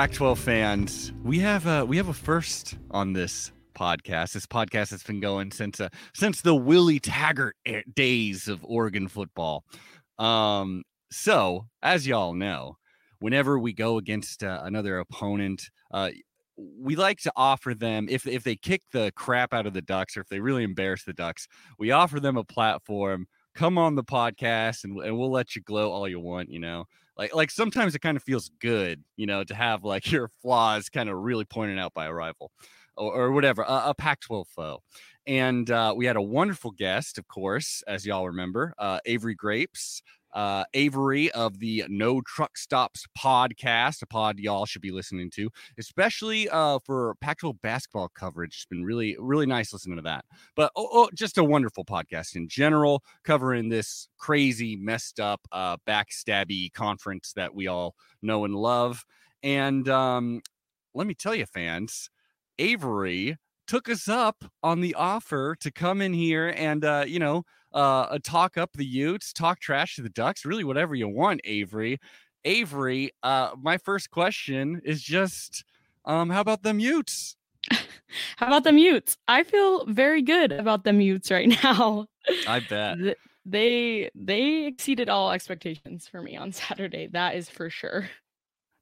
Quack 12 fans, we have a we have a first on this podcast. This podcast has been going since uh, since the Willie Taggart days of Oregon football. Um, so as y'all know, whenever we go against uh, another opponent, uh, we like to offer them if if they kick the crap out of the Ducks or if they really embarrass the Ducks, we offer them a platform. Come on the podcast and, and we'll let you gloat all you want, you know. Like like sometimes it kind of feels good, you know, to have like your flaws kind of really pointed out by a rival or, or whatever, a, a Pac-12 foe. And uh, we had a wonderful guest, of course, as y'all remember, uh, Avery Grapes, uh, Avery of the No Truck Stops podcast, a pod y'all should be listening to, especially uh, for Pac-12 basketball coverage. It's been really, really nice listening to that. But oh, oh, just a wonderful podcast in general, covering this crazy, messed up, uh, backstabby conference that we all know and love. And um, let me tell you, fans, Avery took us up on the offer to come in here and uh, you know uh, talk up the Utes, talk trash to the Ducks, really whatever you want, Avery. Avery, uh, my first question is just, um, how about them Utes? how about the Utes? I feel very good about the Utes right now. I bet they they exceeded all expectations for me on Saturday. That is for sure.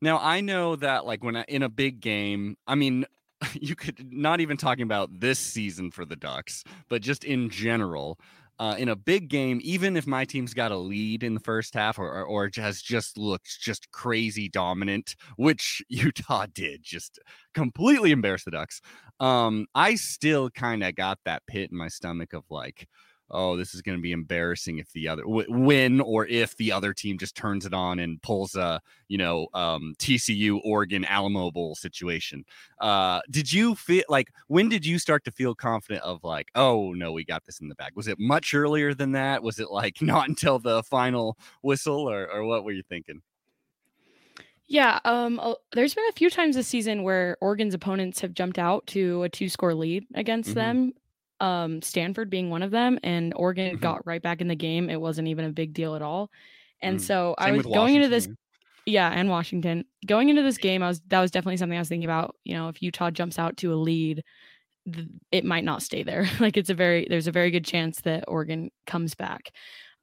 Now I know that like when I, in a big game, I mean, you could not even talking about this season for the Ducks, but just in general uh, in a big game, even if my team's got a lead in the first half or, or, has just looked just crazy dominant, which Utah did, just completely embarrass the Ducks. Um, I still kind of got that pit in my stomach of like, oh, this is going to be embarrassing if the other win or if the other team just turns it on and pulls a, you know, um, TCU Oregon Alamo Bowl situation. Uh, did you feel like when did you start to feel confident of like, oh no, we got this in the bag? Was it much earlier than that? Was it like not until the final whistle, or or what were you thinking? Yeah, um, there's been a few times this season where Oregon's opponents have jumped out to a two score lead against mm-hmm. them um, Stanford being one of them, and Oregon mm-hmm. got right back in the game. It wasn't even a big deal at all. And mm. so Same I was going into this, yeah, and Washington going into this game. I was that was definitely something I was thinking about. You know, if Utah jumps out to a lead, th- it might not stay there. like it's a very there's a very good chance that Oregon comes back.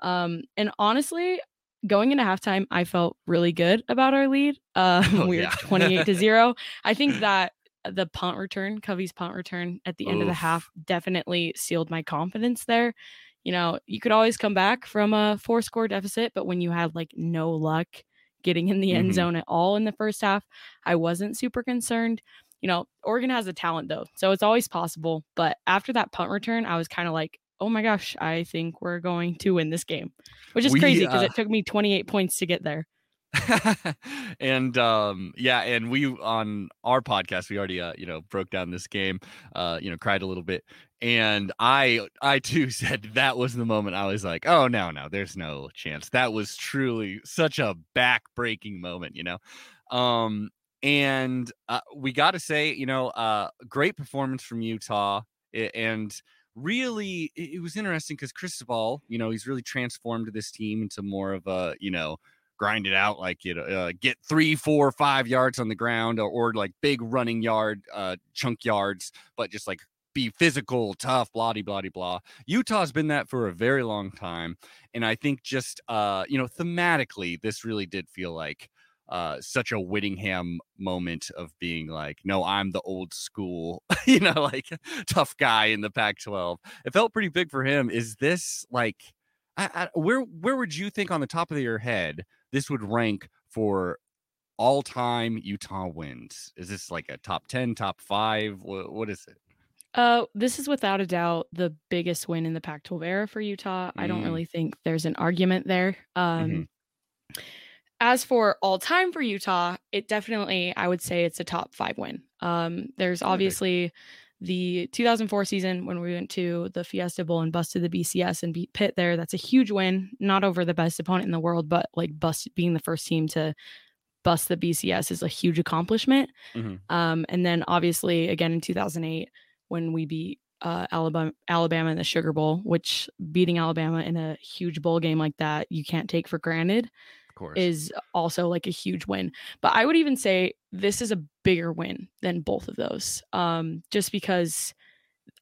Um, and honestly, going into halftime, I felt really good about our lead. Uh, oh, we were yeah. 28 to zero. I think that the punt return, Covey's punt return at the end Oof. of the half definitely sealed my confidence there. You know, you could always come back from a four score deficit, but when you had like no luck getting in the end mm-hmm. zone at all in the first half, I wasn't super concerned. You know, Oregon has a talent though, so it's always possible. But after that punt return, I was kind of like, oh my gosh, I think we're going to win this game, which is we, crazy because uh, it took me 28 points to get there. and um yeah and we on our podcast we already uh you know broke down this game uh you know cried a little bit. And i i too said that was the moment i was like oh no no there's no chance. That was truly such a back-breaking moment you know? Um and uh, we got to say you know uh great performance from utah and really it was interesting because Cristobal, you know, he's really transformed this team into more of a, you know, grind it out like you know uh, get three four five yards on the ground or, or like big running yard uh chunk yards but just like be physical tough blah blah blah. Utah's been that for a very long time and i think just uh you know thematically this really did feel like uh such a whittingham moment of being like no i'm the old school you know like tough guy in the pac 12 it felt pretty big for him. Is this like I, I, where where would you think on the top of your head this would rank for all time Utah wins? Is this like a top 10, top five? what, what is it? Uh, this is without a doubt the biggest win in the Pac 12 era for Utah. Mm. I don't mm. really think there's an argument there. Um, mm-hmm. As for all time for Utah, it definitely, I would say it's a top five win. Um, there's obviously. The 2004 season when we went to the Fiesta Bowl and busted the BCS and beat Pitt there. That's a huge win, not over the best opponent in the world, but like bust being the first team to bust the BCS is a huge accomplishment. Mm-hmm. Um, and then obviously again in 2008 when we beat uh, Alabama, Alabama in the Sugar Bowl, which beating Alabama in a huge bowl game like that you can't take for granted. Course. is also like a huge win. But I would even say this is a bigger win than both of those. Um, just because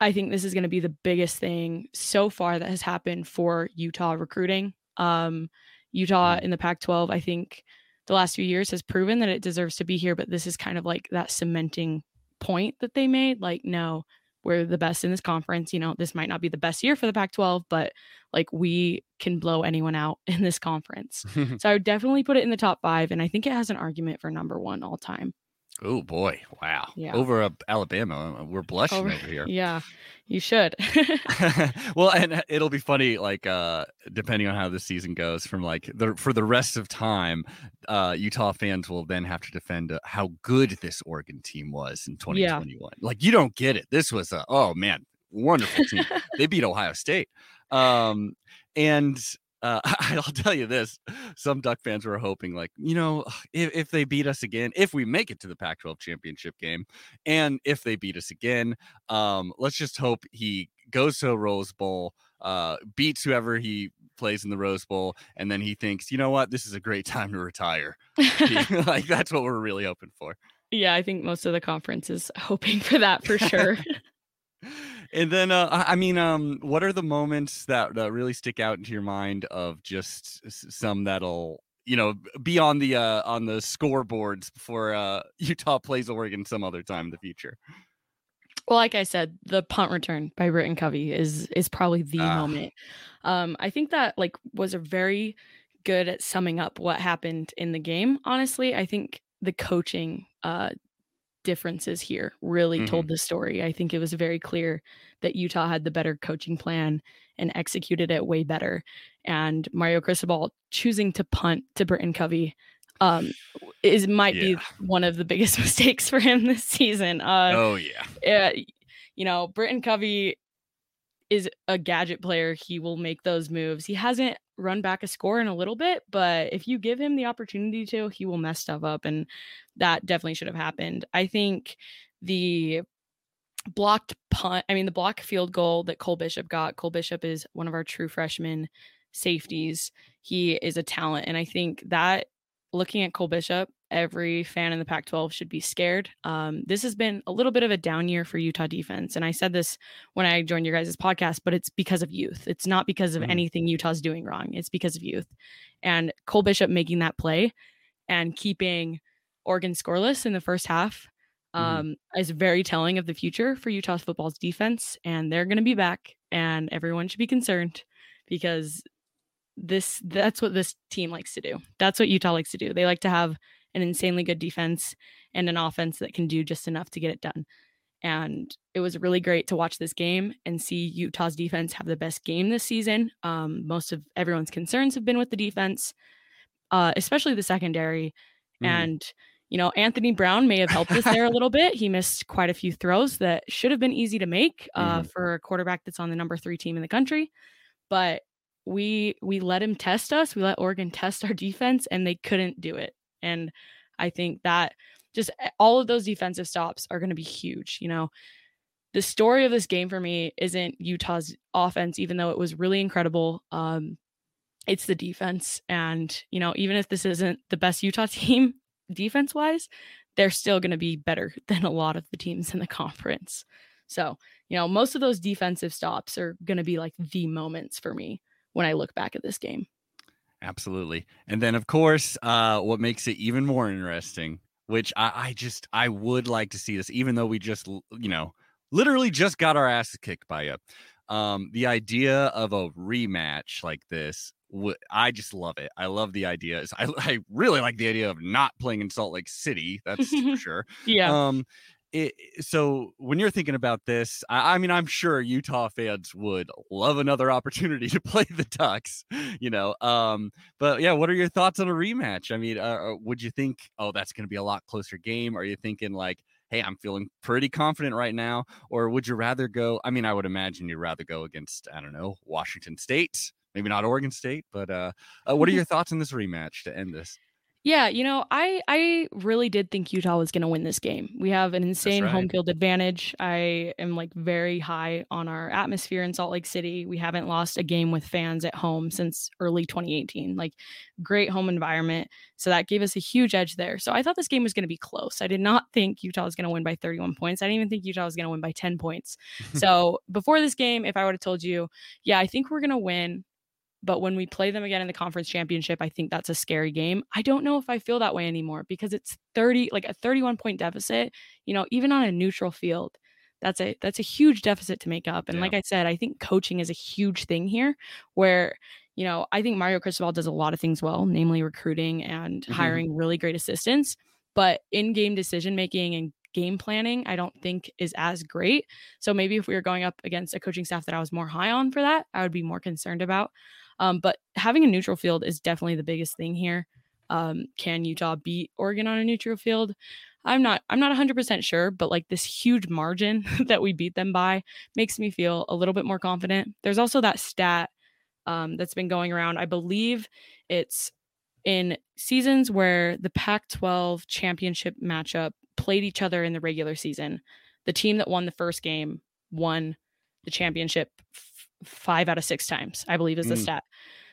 I think this is going to be the biggest thing so far that has happened for Utah recruiting. Um, Utah Mhm. in the Pac 12, I think the last few years has proven that it deserves to be here, but this is kind of like that cementing point that they made. Like, no, we're the best in this conference. You know, this might not be the best year for the Pac 12, but like we can blow anyone out in this conference. So I would definitely put it in the top five. And I think it has an argument for number one all time. Oh boy, wow. Yeah. Over uh, Alabama, we're blushing Over- over here. Yeah, you should. well, and uh, it'll be funny, like uh depending on how the season goes, from like the for the rest of time, uh Utah fans will then have to defend uh, how good this Oregon team was in 2021. Like you don't get it. This was a oh man, wonderful team. they beat Ohio State. Um, and uh, I'll tell you this: some Duck fans were hoping, like, you know, if, if they beat us again, if we make it to the Pac-12 championship game, and if they beat us again, um, let's just hope he goes to a Rose Bowl, uh, beats whoever he plays in the Rose Bowl, and then he thinks, you know what, this is a great time to retire. like that's what we're really hoping for. yeah, I think most of the conference is hoping for that for sure. And then uh, I mean, um, what are the moments that, that really stick out into your mind of just some that'll you know be on the uh, on the scoreboards before uh, Utah plays Oregon some other time in the future? well, like I said, the punt return by Britton Covey is is probably the Ah. moment. Um, I think that like was a very good at summing up what happened in the game. Honestly, I think the coaching uh differences here really told the story. I think it was very clear that Utah had the better coaching plan and executed it way better. And Mario Cristobal choosing to punt to Britton Covey um is might Yeah. be one of the biggest mistakes for him this season. Uh oh yeah, uh, you know, Britton Covey is a gadget player. He will make those moves. He hasn't run back a score in a little bit, but if you give him the opportunity to, he will mess stuff up. And that definitely should have happened. I think the blocked punt, I mean, the block field goal that Cole Bishop got, Cole Bishop is one of our true freshman safeties. He is a talent. And I think that looking at Cole Bishop, every fan in the Pac 12 should be scared. Um, this has been a little bit of a down year for Utah defense. And I said this when I joined your guys' podcast, but it's because of youth. It's not because of Mhm. anything Utah's doing wrong, it's because of youth. And Cole Bishop making that play and keeping Oregon scoreless in the first half. Mhm. Um, is very telling of the future for Utah's football's defense, and they're going to be back, and everyone should be concerned because this that's what this team likes to do. That's what Utah likes to do. They like to have an insanely good defense and an offense that can do just enough to get it done. And it was really great to watch this game and see Utah's defense have the best game this season. Um, most of everyone's concerns have been with the defense, uh, especially the secondary. Mhm. And you know, Anthony Brown may have helped us there a little bit. He missed quite a few throws that should have been easy to make uh, for a quarterback that's on the number three team in the country. But we we let him test us. We let Oregon test our defense, and they couldn't do it. And I think that just eh, all of those defensive stops are going to be huge. You know, the story of this game for me isn't Utah's offense, even though it was really incredible. Um, it's the defense, and you know, even if this isn't the best Utah team defense wise, they're still going to be better than a lot of the teams in the conference. So, you know, most of those defensive stops are going to be like the moments for me when I look back at this game. Absolutely. And then of course, uh what makes it even more interesting, which I, I just I would like to see this, even though we just you know, literally just got our asses kicked by you. Um, the idea of a rematch like this, w- I just love it. I love the idea. I, I really like the idea of not playing in Salt Lake City. That's for sure. Yeah. Um, it, so when you're thinking about this, I, I mean, I'm sure Utah fans would love another opportunity to play the Ducks, you know. Um, but yeah, what are your thoughts on a rematch? I mean, uh, uh, would you think, oh, that's going to be a lot closer game? Are you thinking like, hey, I'm feeling pretty confident right now, or would you rather go? I mean, I would imagine you'd rather go against, I don't know, Washington State, maybe not Oregon State, but uh, uh what are your thoughts on this rematch to end this? Yeah, you know, I I really did think Utah was going to win this game. We have an insane right. home field advantage. I am like very high on our atmosphere in Salt Lake City. We haven't lost a game with fans at home since early 2018. Like great home environment. So that gave us a huge edge there. So I thought this game was going to be close. I did not think Utah was going to win by 31 points. I didn't even think Utah was going to win by 10 points. so before this game, if I would have told you, yeah, I think we're going to win but when we play them again in the conference championship, I think that's a scary game. I don't know if I feel that way anymore because it's 30, like a 31 point deficit, you know, even on a neutral field. That's a that's a huge deficit to make up. And yeah. like I said, I think coaching is a huge thing here where you know, I think Mario Cristobal does a lot of things well, namely recruiting and mm-hmm. hiring really great assistants. But in game decision making and game planning, I don't think is as great. So maybe if we were going up against a coaching staff that I was more high on for that, I would be more concerned about. Um, but having a neutral field is definitely the biggest thing here. Um, can Utah beat Oregon on a neutral field? I'm not I'm not 100% sure, but like this huge margin that we beat them by makes me feel a little bit more confident. There's also that stat um, that's been going around. I believe it's in seasons where the Pac 12 championship matchup played each other in the regular season. The team that won the first game won the championship five out of six times, I believe is the mm. stat.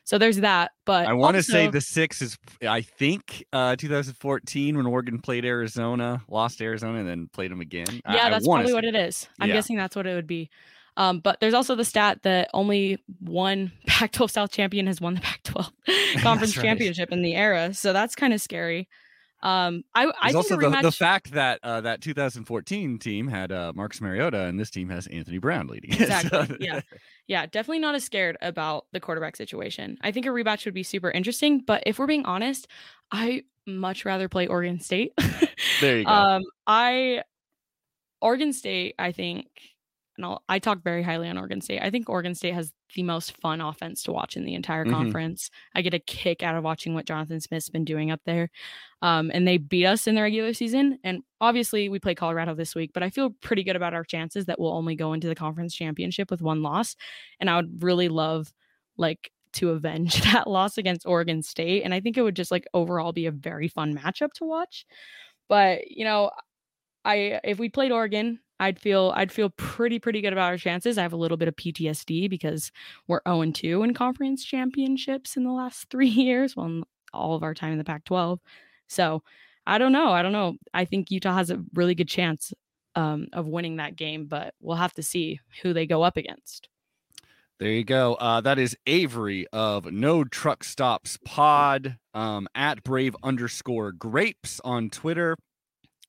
So there's that. But I want to say the six is, I think, uh, 2014 when Oregon played Arizona, lost Arizona, and then played them again. Yeah, I, that's I probably what it is. I'm yeah. guessing that's what it would be. Um, but there's also the stat that only one Pac-12 South champion has won the Pac-12 conference right. championship in the era. So that's kind of scary. Um, I, I also the, rematch... the, fact that uh, that 2014 team had uh, Marcus Mariota and this team has Anthony Brown leading. Exactly. yeah. Yeah. Definitely not as scared about the quarterback situation. I think a rematch would be super interesting. But if we're being honest, I much rather play Oregon State. there you go. Um, I Oregon State, I think and I'll, I talk very highly on Oregon State. I think Oregon State has the most fun offense to watch in the entire mm-hmm. conference. I get a kick out of watching what Jonathan Smith's been doing up there. Um, and they beat us in the regular season. And obviously, we play Colorado this week, but I feel pretty good about our chances that we'll only go into the conference championship with one loss. And I would really love, like, to avenge that loss against Oregon State. And I think it would just like overall be a very fun matchup to watch. But, you know, I if we played Oregon, I'd feel I'd feel pretty pretty good about our chances. I have a little bit of PTSD because we're 0 2 in conference championships in the last three years, well, all of our time in the Pac-12. So I don't know. I don't know. I think Utah has a really good chance um, of winning that game, but we'll have to see who they go up against. There you go. Uh, that is Avery of No Truck Stops Pod um, at Brave underscore Grapes on Twitter.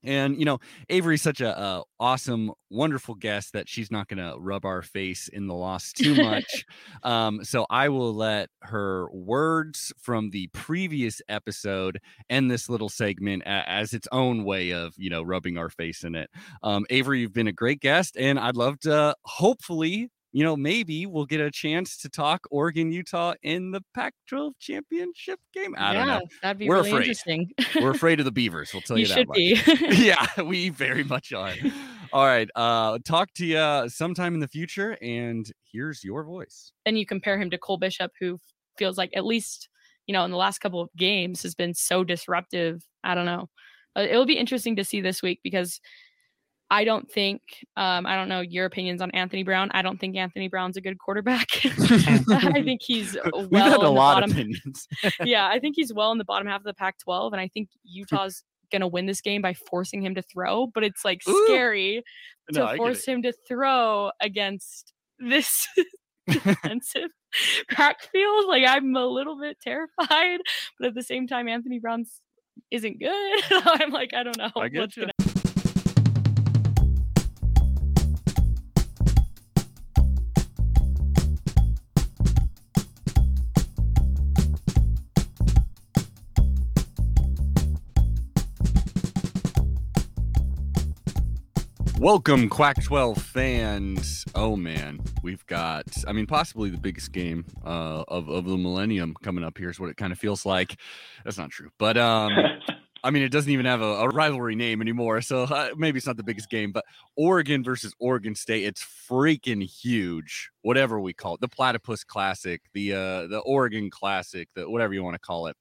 And you know, Avery's such a, a awesome, wonderful guest that she's not going to rub our face in the loss too much. um, so I will let her words from the previous episode end this little segment a- as its own way of you know rubbing our face in it. Um, Avery, you've been a great guest, and I'd love to hopefully you know, maybe we'll get a chance to talk Oregon, Utah in the Pac 12 championship game. I yeah, don't know. That'd be We're really afraid. interesting. We're afraid of the Beavers. We'll tell you, you, that should be. yeah, we very much are. All right. Uh, talk to you sometime in the future. And here's your voice. And you compare him to Cole Bishop, who feels like at least, you know, in the last couple of games has been so disruptive. I don't know. Uh, it'll be interesting to see this week because I don't think, um, I don't know your opinions on Anthony Brown. I don't think Anthony Brown's a good quarterback. I think he's well We've had a lot of opinions. yeah, I think he's well in the bottom half of the Pac 12. And I think Utah's going to win this game by forcing him to throw, but it's like Ooh. scary no, to force him to throw against this defensive backfield. Like I'm a little bit terrified, but at the same time, Anthony Brown's isn't good. I'm like, I don't know. I get you. Welcome, Quack 12 fans. Oh man, we've got, I mean, possibly the biggest game uh, of, of the millennium coming up here is what it kind of feels like. That's not true, but um, I mean, it doesn't even have a, a rivalry name anymore, so uh, maybe it's not the biggest game. But Oregon versus Oregon State, it's freaking huge. Whatever we call it, the Platypus Classic, the uh, the Oregon Classic, the whatever you want to call it,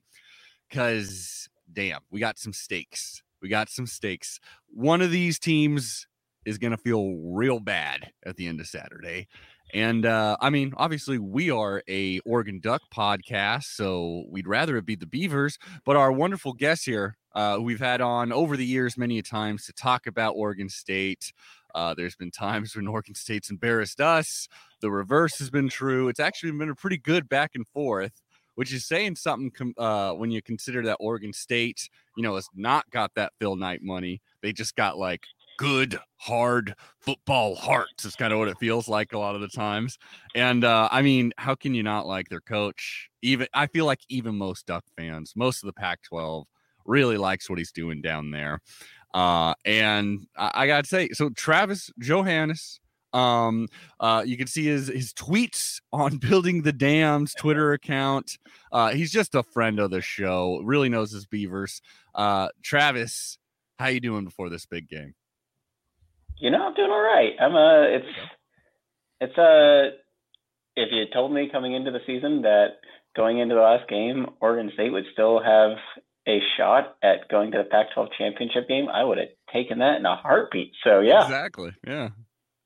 because damn, we got some stakes. We got some stakes. One of these teams is going to feel real bad at the end of Saturday. And uh, I mean, obviously, we are a Oregon Duck podcast, so we'd rather it be the Beavers. But our wonderful guest here, uh, we've had on over the years many a times to talk about Oregon State. Uh, there's been times when Oregon State's embarrassed us. The reverse has been true. It's actually been a pretty good back and forth which is saying something uh, when you consider that Oregon State, you know, has not got that Phil Knight money. They just got like good, hard football hearts. Is kind of what it feels like a lot of the times. And uh, I mean, how can you not like their coach? Even I feel like even most Duck fans, most of the Pac-12 really likes what he's doing down there. Uh, and I, I gotta say, so Travis Johannes um, uh, you can see his his tweets on building the dams Twitter account. Uh, he's just a friend of the show. Really knows his beavers. Uh, Travis, how you doing before this big game? You know, I'm doing all right. I'm a. it's it's a. if you told me coming into the season that going into the last game, Oregon State would still have a shot at going to the Pac-12 championship game, I would have taken that in a heartbeat. So yeah, exactly, yeah.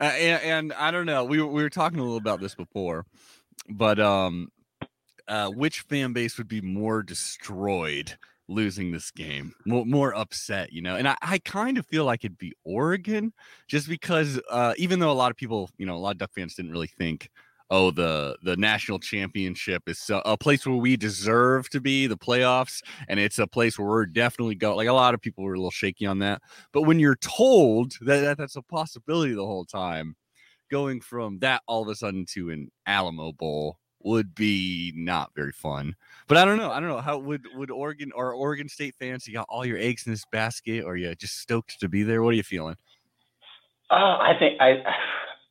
Uh, and, and, I don't know. We we were talking a little about this before, but um, uh, which fan base would be more destroyed losing this game, more, more upset, you know? And I, I kind of feel like it'd be Oregon, just because uh, even though a lot of people, you know, a lot of Duck fans didn't really think oh the the national championship is a place where we deserve to be the playoffs and it's a place where we're definitely going like a lot of people were a little shaky on that but when you're told that, that that's a possibility the whole time going from that all of a sudden to an alamo bowl would be not very fun but i don't know i don't know how would would oregon or oregon state fans you got all your eggs in this basket or you just stoked to be there what are you feeling uh, i think i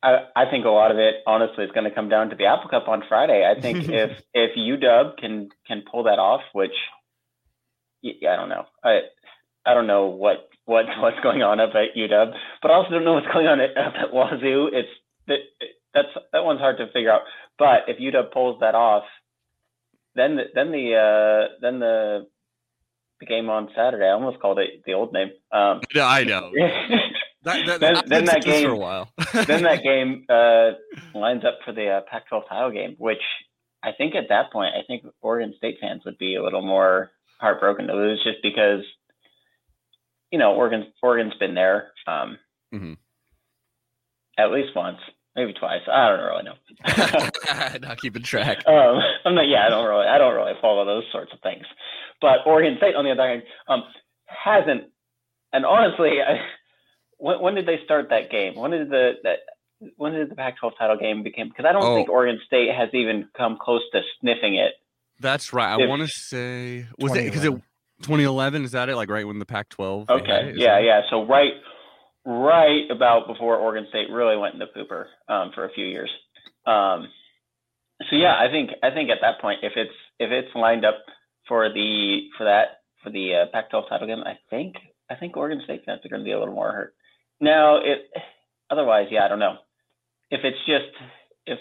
I, I think a lot of it, honestly, is going to come down to the Apple Cup on Friday. I think if if UW can can pull that off, which yeah, I don't know, I I don't know what what what's going on up at UW, but I also don't know what's going on at, up at Wazoo. It's that's that one's hard to figure out. But if UW pulls that off, then the, then the uh, then the the game on Saturday. I almost called it the old name. Um, yeah, I know. That, that, then, then that game, for a while. then that game uh, lines up for the uh, Pac-12 title game, which I think at that point, I think Oregon State fans would be a little more heartbroken to lose, just because you know Oregon Oregon's been there um, mm-hmm. at least once, maybe twice. I don't really know. not keeping track. Um, I'm not. Yeah, I don't really. I don't really follow those sorts of things. But Oregon State, on the other hand, um, hasn't. And honestly, I, when, when did they start that game? When did the that when did the Pac-12 title game become? Because I don't oh. think Oregon State has even come close to sniffing it. That's right. I want to say was it because it 2011 is that it? Like right when the Pac-12. Okay. Yeah, that... yeah. So right, right about before Oregon State really went in the pooper um, for a few years. Um, so yeah, I think I think at that point, if it's if it's lined up for the for that for the uh, Pac-12 title game, I think I think Oregon State fans are going to be a little more hurt. Now, it. Otherwise, yeah, I don't know. If it's just if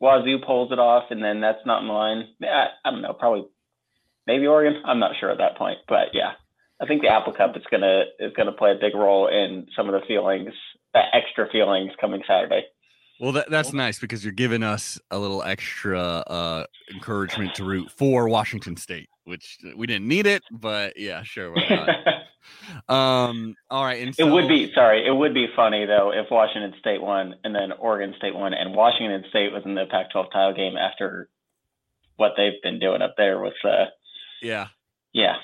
Wazoo pulls it off and then that's not in line, I, I don't know. Probably, maybe Oregon. I'm not sure at that point, but yeah, I think the Apple Cup is gonna is gonna play a big role in some of the feelings, the extra feelings coming Saturday. Well, that, that's nice because you're giving us a little extra uh, encouragement to root for Washington State, which we didn't need it, but yeah, sure. um, all right. So, it would be sorry. It would be funny though if Washington State won and then Oregon State won, and Washington State was in the Pac-12 title game after what they've been doing up there with. Uh, yeah. Yeah.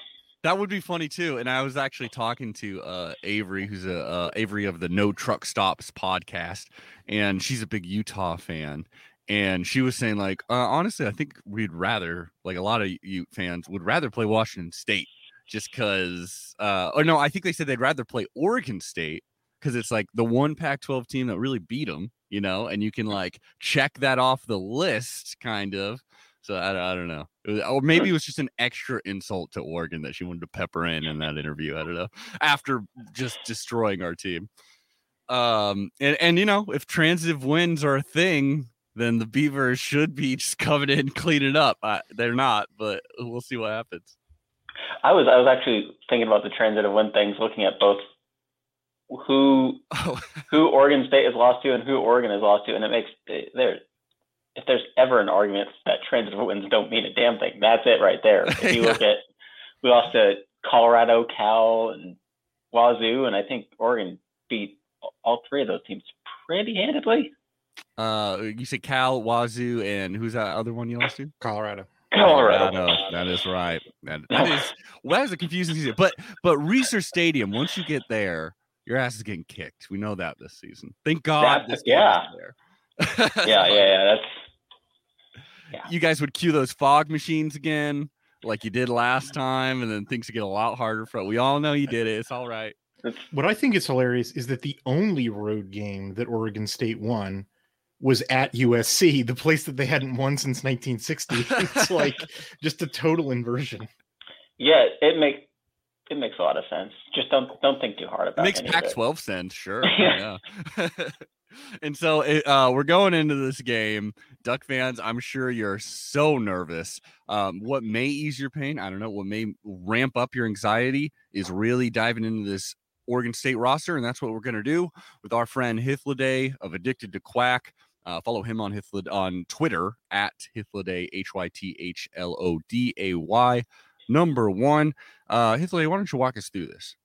That would be funny too. And I was actually talking to uh, Avery, who's a uh, Avery of the No Truck Stops podcast, and she's a big Utah fan. And she was saying, like, uh, honestly, I think we'd rather, like, a lot of you fans would rather play Washington State just because, uh, or no, I think they said they'd rather play Oregon State because it's like the one Pac 12 team that really beat them, you know, and you can like check that off the list, kind of. So I, I don't know. Was, or maybe it was just an extra insult to Oregon that she wanted to pepper in in that interview. I don't know. After just destroying our team. Um, and, and you know, if transitive wins are a thing, then the Beavers should be just coming in cleaning up. Uh, they're not, but we'll see what happens. I was I was actually thinking about the transitive win things, looking at both who oh. who Oregon State has lost to and who Oregon has lost to, and it makes there. If there's ever an argument that transitive wins don't mean a damn thing, that's it right there. If you yeah. look at, we lost to Colorado, Cal, and Wazoo, and I think Oregon beat all three of those teams pretty handedly. Uh, you said Cal, Wazoo, and who's that other one you lost to? Colorado. Colorado. Colorado. That is right. That, that is well, that is a confusing season. But but Reser Stadium, once you get there, your ass is getting kicked. We know that this season. Thank God. That's, yeah. yeah, yeah, yeah. That's yeah. You guys would cue those fog machines again, like you did last time, and then things would get a lot harder for. We all know you did it. It's all right. What I think is hilarious is that the only road game that Oregon State won was at USC, the place that they hadn't won since 1960. it's like just a total inversion. Yeah, it makes it makes a lot of sense. Just don't don't think too hard about it. Makes Pac-12 sense, sure. yeah. and so uh, we're going into this game, Duck fans. I'm sure you're so nervous. Um, what may ease your pain, I don't know. What may ramp up your anxiety is really diving into this Oregon State roster, and that's what we're going to do with our friend Hythloday of Addicted to Quack. Uh, follow him on Hithlod on Twitter at Hythloday, H Y T H L O D A Y. Number one, uh, Hythloday, why don't you walk us through this?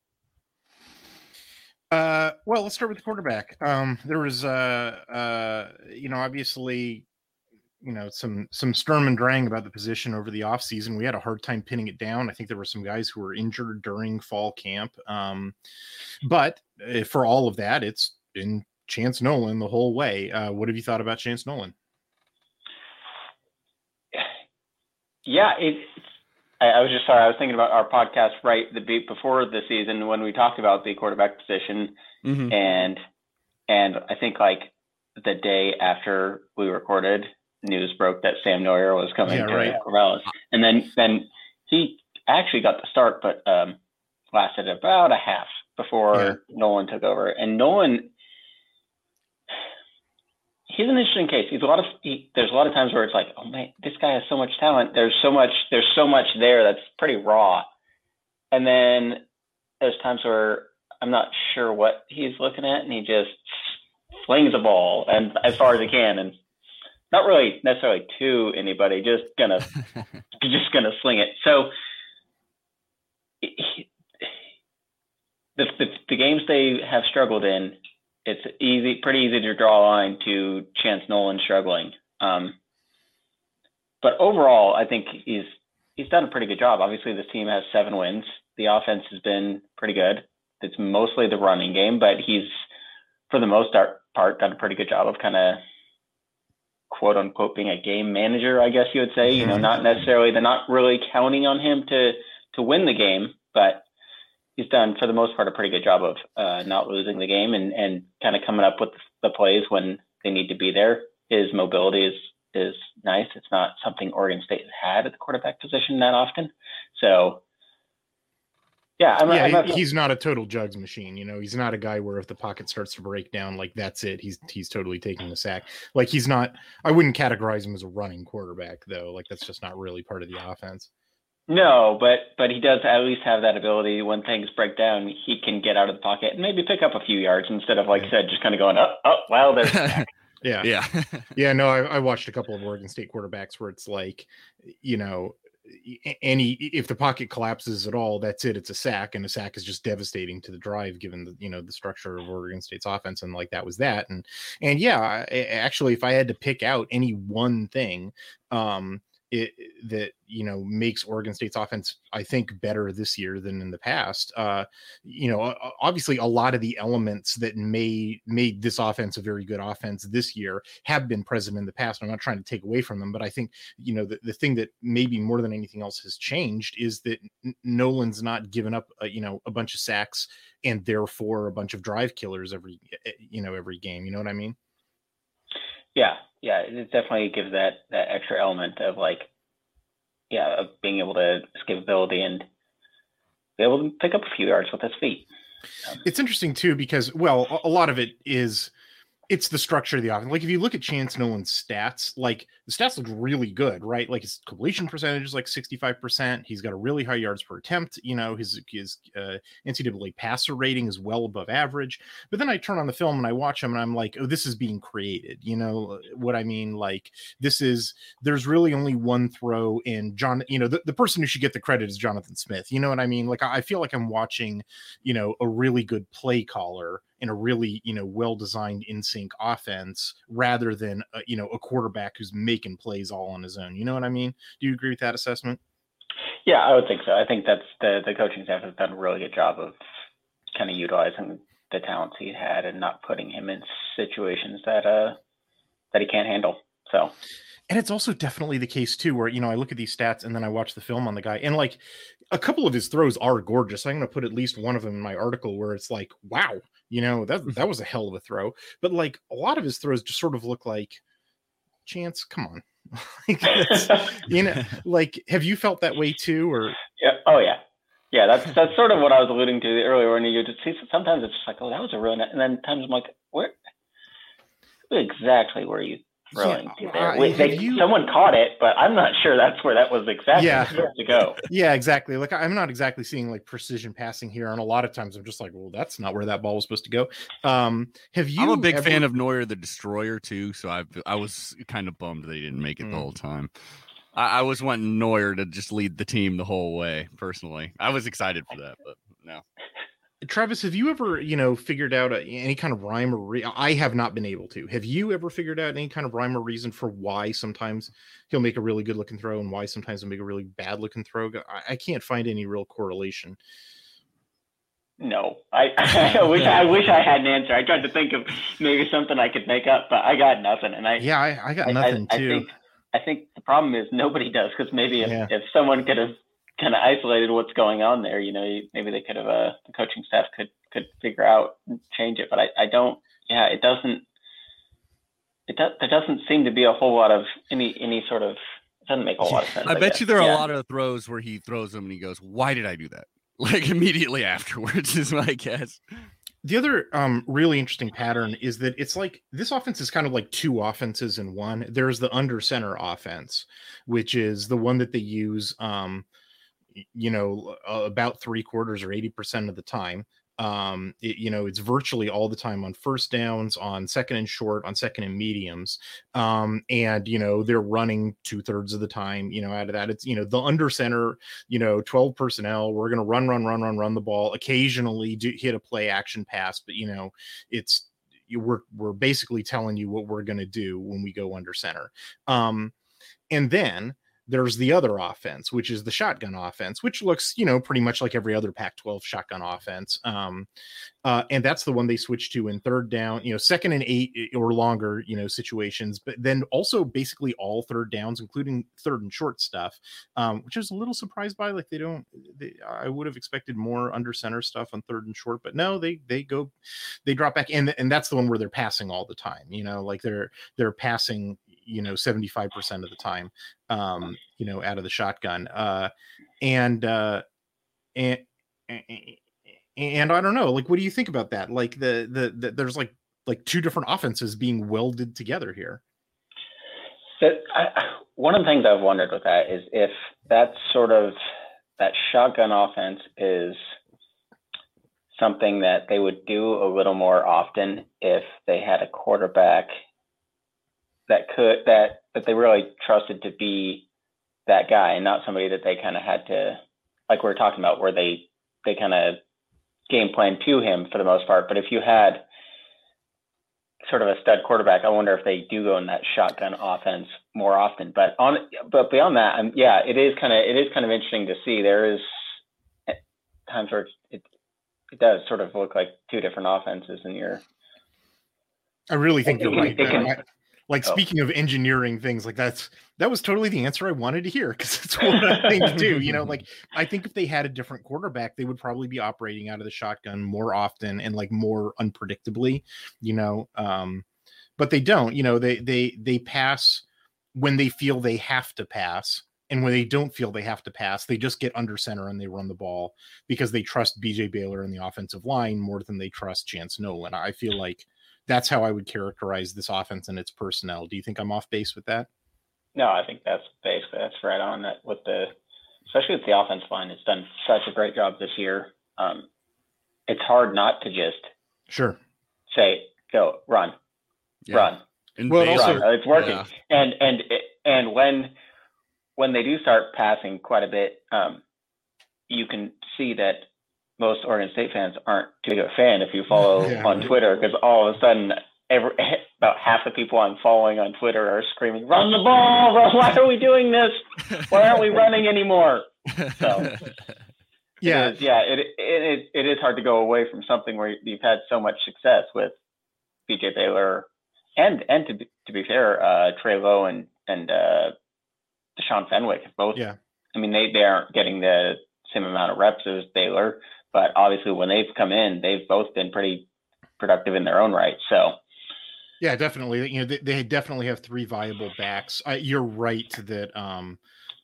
Uh, well, let's start with the quarterback. Um, there was, uh, uh, you know, obviously, you know, some some Sturm and Drang about the position over the offseason. We had a hard time pinning it down. I think there were some guys who were injured during fall camp. Um, but uh, for all of that, it's been Chance Nolan the whole way. Uh, what have you thought about Chance Nolan? Yeah, it, I, I was just sorry. I was thinking about our podcast right the beat before the season when we talked about the quarterback position, mm-hmm. and and I think like the day after we recorded, news broke that Sam Noyer was coming yeah, to right. Corvallis, and then then he actually got the start, but um, lasted about a half before yeah. Nolan took over, and Nolan he's an interesting case. He's a lot of he, there's a lot of times where it's like, oh man, this guy has so much talent. There's so much there's so much there that's pretty raw, and then there's times where I'm not sure what he's looking at, and he just flings a ball and as far as he can, and not really necessarily to anybody, just gonna just gonna sling it. So. He, the, the, the games they have struggled in, it's easy, pretty easy to draw a line to Chance Nolan struggling. Um, but overall, I think he's he's done a pretty good job. Obviously, this team has seven wins. The offense has been pretty good. It's mostly the running game, but he's for the most part done a pretty good job of kind of quote unquote being a game manager, I guess you would say. You know, not necessarily they're not really counting on him to to win the game, but he's done for the most part a pretty good job of uh, not losing the game and and kind of coming up with the plays when they need to be there. His mobility is is nice. It's not something Oregon State has had at the quarterback position that often. So yeah, I'm, yeah, I'm not, he's not a total jugs machine. You know, he's not a guy where if the pocket starts to break down, like that's it. He's he's totally taking the sack. Like he's not. I wouldn't categorize him as a running quarterback though. Like that's just not really part of the offense. No, but but he does at least have that ability. When things break down, he can get out of the pocket and maybe pick up a few yards instead of like yeah. said, just kind of going up, oh, oh, well, there's. yeah, yeah, yeah. No, I, I watched a couple of Oregon State quarterbacks where it's like, you know, any if the pocket collapses at all, that's it. It's a sack, and a sack is just devastating to the drive, given the you know the structure of Oregon State's offense, and like that was that. And and yeah, actually, if I had to pick out any one thing, um, it, that you know makes Oregon State's offense, I think, better this year than in the past. Uh, you know, obviously, a lot of the elements that made made this offense a very good offense this year have been present in the past. I'm not trying to take away from them, but I think you know the, the thing that maybe more than anything else has changed is that Nolan's not given up, uh, you know, a bunch of sacks and therefore a bunch of drive killers every you know every game. You know what I mean? Yeah, yeah, it definitely gives that that extra element of like, yeah, of being able to escapability and be able to pick up a few yards with his feet. It's interesting too because well, a lot of it is it's the structure of the offense. Like if you look at Chance Nolan's stats, like the stats look really good, right? Like his completion percentage is like 65%. He's got a really high yards per attempt. You know, his his uh, NCAA passer rating is well above average. But then I turn on the film and I watch him and I'm like, oh, this is being created. You know what I mean? Like this is there's really only one throw in John. You know, the, the person who should get the credit is Jonathan Smith. You know what I mean? Like I feel like I'm watching, you know, a really good play caller in a really you know well designed in sync offense rather than uh, you know a quarterback who's making plays all on his own. You know what I mean? Do you agree with that assessment? Yeah, I would think so. I think that's the the coaching staff has done a really good job of kind of utilizing the talents he had and not putting him in situations that uh that he can't handle. So and it's also definitely the case too where you know i look at these stats and then i watch the film on the guy and like a couple of his throws are gorgeous i'm going to put at least one of them in my article where it's like wow you know, that Mm-hmm. that was a hell of a throw. But like a lot of his throws just sort of look like chance, come on. like, you know, like have you felt that way too? Or yeah, oh yeah, yeah. That's that's sort of what I was alluding to earlier when you just see sometimes it's just like, oh, that was a really nice, and then times I'm like, where exactly were you throwing Yeah, there? uh, Wait, they- you- Someone caught it, but I'm not sure that's where that was exactly Yeah. supposed to go. yeah, exactly. Like I'm not exactly seeing like precision passing here. And a lot of times I'm just like, well, that's not where that ball was supposed to go. Um, have you I'm a big ever- fan of Noyer the Destroyer too, so I I was kind of bummed they didn't make it Mm. the whole time. I, I was wanting Noyer to just lead the team the whole way. Personally, I was excited for that, but no. Travis, have you ever, you know, figured out a, any kind of rhyme or re- I have not been able to. Have you ever figured out any kind of rhyme or reason for why sometimes he'll make a really good looking throw and why sometimes he'll make a really bad looking throw? I, I can't find any real correlation. No, I, I wish I wish I had an answer. I tried to think of maybe something I could make up, but I got nothing. And I Yeah, I, I got I- nothing I, I too. think I think the problem is nobody does because maybe if, Yeah. if someone could have kind of isolated what's going on there, you know, you- maybe they could have uh, the coaching staff could could figure out and change it. But I, I don't. Yeah, it doesn't. It does. There doesn't seem to be a whole lot of any any sort of. It doesn't make a whole lot of sense. I bet guess. you there are Yeah. a lot of throws where he throws them and he goes, "Why did I do that?" Like immediately afterwards is my guess. the other um really interesting pattern is that it's like this offense is kind of like two offenses in one there's the under center offense which is the one that they use um y- you know about three quarters or 80% of the time um it, you know it's virtually all the time on first downs on second and short on second and mediums um and you know they're running two-thirds of the time you know out of that. It's you know the under center you know 12 personnel we're going to run run run run run the ball occasionally do hit a play action pass but you know it's you, we're we're basically telling you what we're going to do when we go under center. Um and then there's the other offense which is the shotgun offense which looks you know pretty much like every other pac 12 shotgun offense um uh, and that's the one they switch to in third down, you know, second and eight or longer, you know, situations, but then also basically all third downs, including third and short stuff, um, which I was a little surprised by. Like they don't, they, I would have expected more under center stuff on third and short, but no, they they go, they drop back, and and that's the one where they're passing all the time. You know, like they're they're passing, you know, seventy five percent of the time, um, you know, out of the shotgun, uh, and uh, and and I don't know, like, what do you think about that? Like the the, the there's like like two different offenses being welded together here. So I, one of the things I've wondered with that is if that sort of that shotgun offense is something that they would do a little more often if they had a quarterback that could that that they really trusted to be that guy and not somebody that they kind of had to like we were talking about where they they kind of game plan to him for the most part. But if you had sort of a stud quarterback i wonder if they do go in that shotgun offense more often. But on but beyond that um, yeah it is kind of it is kind of interesting to see. There is times where it it does sort of look like two different offenses in your I really think you're It right. it can- like Oh. speaking of engineering things, like that's that was totally the answer I wanted to hear because that's what I think do. You know, like I think if they had a different quarterback, they would probably be operating out of the shotgun more often and like more unpredictably. You know, um, but they don't. You know, they they they pass when they feel they have to pass. And when they don't feel they have to pass, they just get under center and they run the ball because they trust BJ Baylor and the offensive line more than they trust Chance Nolan. I feel like that's how I would characterize this offense and its personnel. Do you think I'm off base with that? No, I think that's basically that's right on that with the especially with the offense line. It's done such a great job this year. Um, it's hard not to just sure say go run, yeah. run. And well, also, it's working. Yeah. And and and when when they do start passing quite a bit, um, you can see that most Oregon State fans aren't too big a fan if you follow yeah, on right. Twitter because all of a sudden every about half the people I'm following on Twitter are screaming, "Run the ball! Why are we doing this? Why aren't we running anymore?" So, yeah, it is, yeah, it, it it is hard to go away from something where you've had so much success with BJ Baylor, and and to be, to be fair, uh, Trey Lowe and and uh, Deshaun Fenwick both. Yeah, I mean they they aren't getting the same amount of reps as Baylor, but obviously when they've come in, they've both been pretty productive in their own right. So yeah, definitely. You know, they, they definitely have three viable backs. I, you're right that um,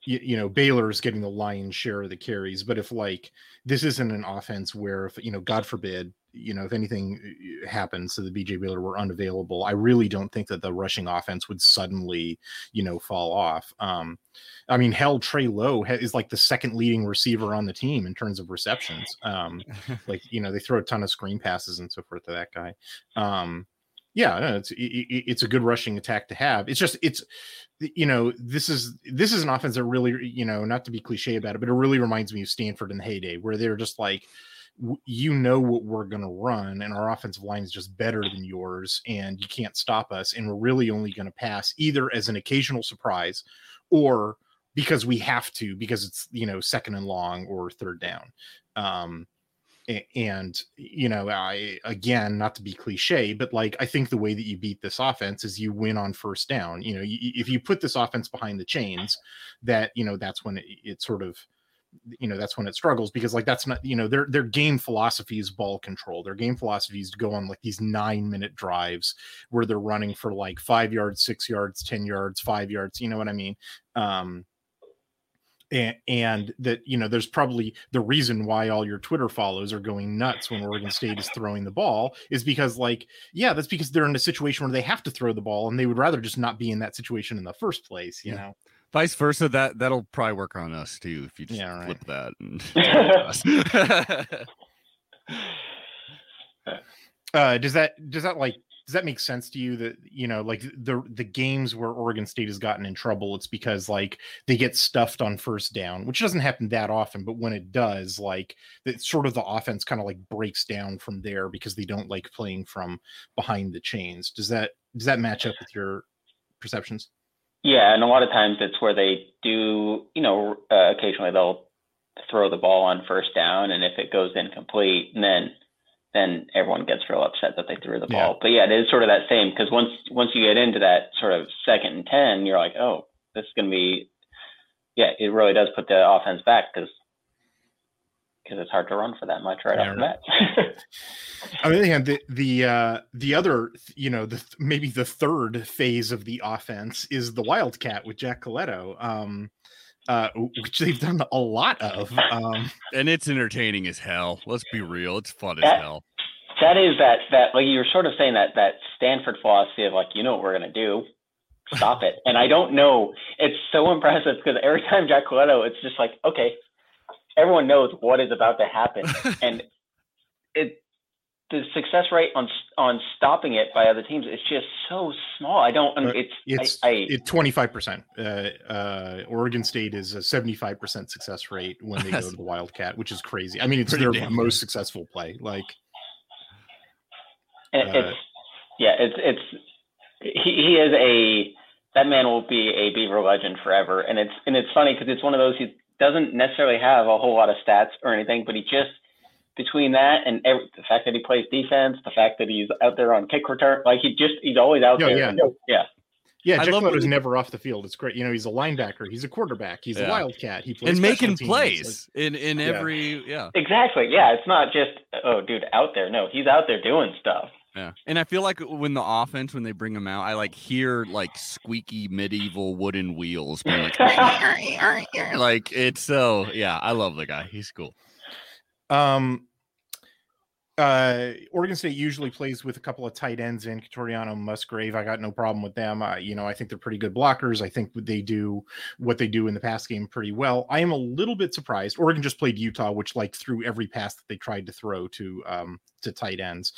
you, you know Baylor is getting the lion's share of the carries, but if like this isn't an offense where if you know, God forbid, you know, if anything uh, happens so the BJ Baylor were unavailable, I really don't think that the rushing offense would suddenly, you know, fall off. Um, I mean, hell, Trey Lowe is like the second leading receiver on the team in terms of receptions. Um, like you know, they throw a ton of screen passes and so forth to that guy. Um, yeah, it's it's a good rushing attack to have. It's just it's you know this is this is an offense that really you know not to be cliche about it, but it really reminds me of Stanford in the heyday where they're just like you know what we're going to run and our offensive line is just better than yours and you can't stop us and we're really only going to pass either as an occasional surprise or because we have to because it's you know second and long or third down. Um and you know i again not to be cliche but like i think the way that you beat this offense is you win on first down. You know if you put this offense behind the chains that you know that's when it, it sort of you know that's when it struggles because like that's not you know their their game philosophy is ball control. Their game philosophy is to go on like these nine minute drives where they're running for like five yards six yards ten yards five yards you know what i mean? Um and, and that you know there's probably the reason why all your twitter follows are going nuts when oregon state is throwing the ball is because like yeah that's because they're in a situation where they have to throw the ball and they would rather just not be in that situation in the first place you yeah. know vice versa that that'll probably work on us too if you just yeah, right. flip that and uh does that does that like does that make sense to you that you know like the the games where Oregon State has gotten in trouble it's because like they get stuffed on first down which doesn't happen that often but when it does like it's sort of the offense kind of like breaks down from there because they don't like playing from behind the chains. Does that does that match up with your perceptions yeah and a lot of times it's where they do you know uh, occasionally they'll throw the ball on first down and if it goes incomplete and then then everyone gets real upset that they threw the ball. Yeah. But yeah, it is sort of that same because once once you get into that sort of second and ten, you're like, oh, this is going to be, yeah, it really does put the offense back because because it's hard to run for that much right yeah, off the bat. On the other hand, the the uh, the other, you know, the maybe the third phase of the offense is the Wildcat with Jack Colletto, Um, uh, which they've done a lot of. Um, and it's entertaining as hell. Let's be real; it's fun that, as hell. That is that that like you're sort of saying that that Stanford philosophy of like you know what we're gonna do, stop it. and I don't know. It's so impressive because every time Jack Colletto, it's just like okay, everyone knows what is about to happen, and it the success rate on on stopping it by other teams is just so small. I don't. it's it's it twenty five percent. Uh, uh, Oregon State is a seventy five percent success rate when they go to the Wildcat, which is crazy. I mean, it's their most successful play. Like, uh, it's yeah, it's it's he, he is a that man will be a Beaver legend forever, and it's and it's funny because it's one of those he doesn't necessarily have a whole lot of stats or anything, but he just between that and every, the fact that he plays defense, the fact that he's out there on kick return, like he just he's always out there. Yeah, yeah. Yeah, Jack is never off the field. It's great. You know, he's a linebacker. He's a quarterback. He's yeah. a wildcat. He plays and making plays like, in in every yeah. yeah. Exactly. Yeah, it's not just oh, dude, out there. No, he's out there doing stuff. Yeah, and I feel like when the offense when they bring him out, I like hear like squeaky medieval wooden wheels, like, like it's so yeah. I love the guy. He's cool. Um, uh, Oregon State usually plays with a couple of tight ends in Quitoriano, Musgrave. I got no problem with them. Uh, you know, I think they're pretty good blockers. I think they do what they do in the pass game pretty well. I am a little bit surprised. Oregon just played Utah, which like threw every pass that they tried to throw to um, to tight ends,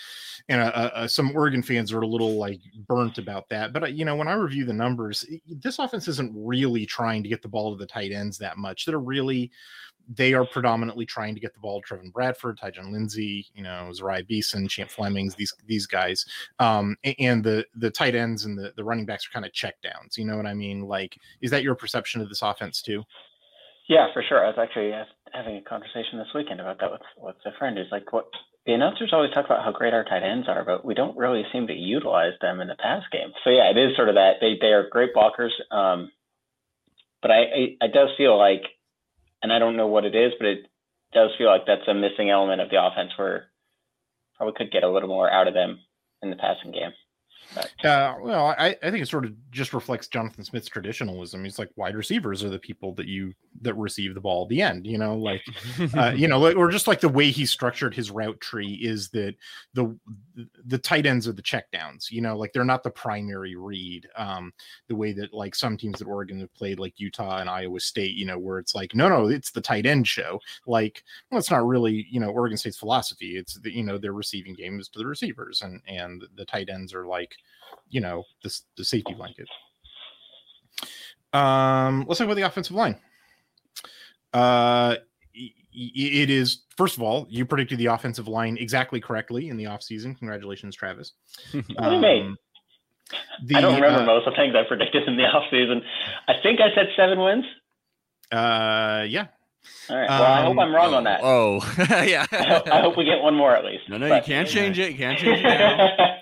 and uh, uh, uh some Oregon fans are a little like burnt about that. But uh, you know, when I review the numbers, this offense isn't really trying to get the ball to the tight ends that much. They're really they are predominantly trying to get the ball to Trevon Bradford, Tyjon Lindsey, you know, Zeriah Beason, Champ Flemings, these these guys. Um, and the the tight ends and the, the running backs are kind of check downs. You know what I mean? Like, is that your perception of this offense too? Yeah, for sure. I was actually having a conversation this weekend about that with with a friend. Is like what the announcers always talk about how great our tight ends are, but we don't really seem to utilize them in the pass game. So yeah, it is sort of that they they are great blockers. Um, but I, I, I does feel like and I don't know what it is, but it does feel like that's a missing element of the offense where probably could get a little more out of them in the passing game. Uh, well, I, I think it sort of just reflects Jonathan Smith's traditionalism. He's like wide receivers are the people that you that receive the ball at the end. You know, like uh, you know, or just like the way he structured his route tree is that the the tight ends are the checkdowns. You know, like they're not the primary read. Um, the way that like some teams that Oregon have played, like Utah and Iowa State, you know, where it's like no, no, it's the tight end show. Like, well, it's not really you know Oregon State's philosophy. It's the you know their receiving game is to the receivers, and and the tight ends are like you know, the, the safety blanket. Um, let's talk about the offensive line. Uh, it is first of all you predicted the offensive line exactly correctly in the offseason congratulations travis um, the, i don't remember uh, most of the things i predicted in the offseason i think i said seven wins uh yeah all right. Well, um, I hope I'm wrong oh, on that. Oh, yeah. I hope, I hope, we get one more at least. No, no, but, you can't change it. You can't change it.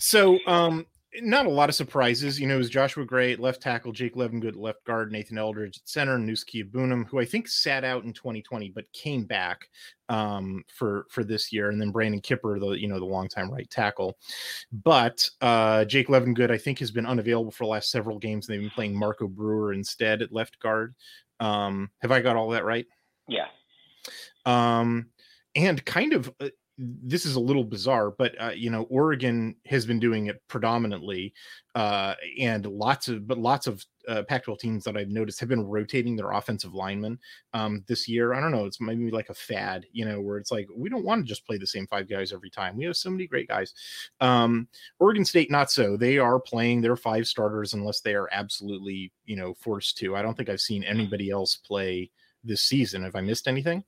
So, um, not a lot of surprises. You know, it was Joshua Gray at left tackle, Jake Levengood left guard, Nathan Eldridge at center, and Nous Keobounnam, who I think sat out in 2020 but came back um, for for this year, and then Brandon Kipper, the you know the longtime right tackle. But uh, Jake Levengood, I think, has been unavailable for the last several games. They've been playing Marco Brewer instead at left guard. Um, have I got all that right? Yeah. Um, and kind of uh, this is a little bizarre, but uh, you know, Oregon has been doing it predominantly, uh, and lots of but lots of uh, Pac-12 teams that I've noticed have been rotating their offensive linemen um, this year. I don't know, it's maybe like a fad, you know, where it's like we don't want to just play the same five guys every time. We have so many great guys. Um, Oregon State, not so. They are playing their five starters unless they are absolutely, you know, forced to. I don't think I've seen anybody else play this season. Have I missed anything?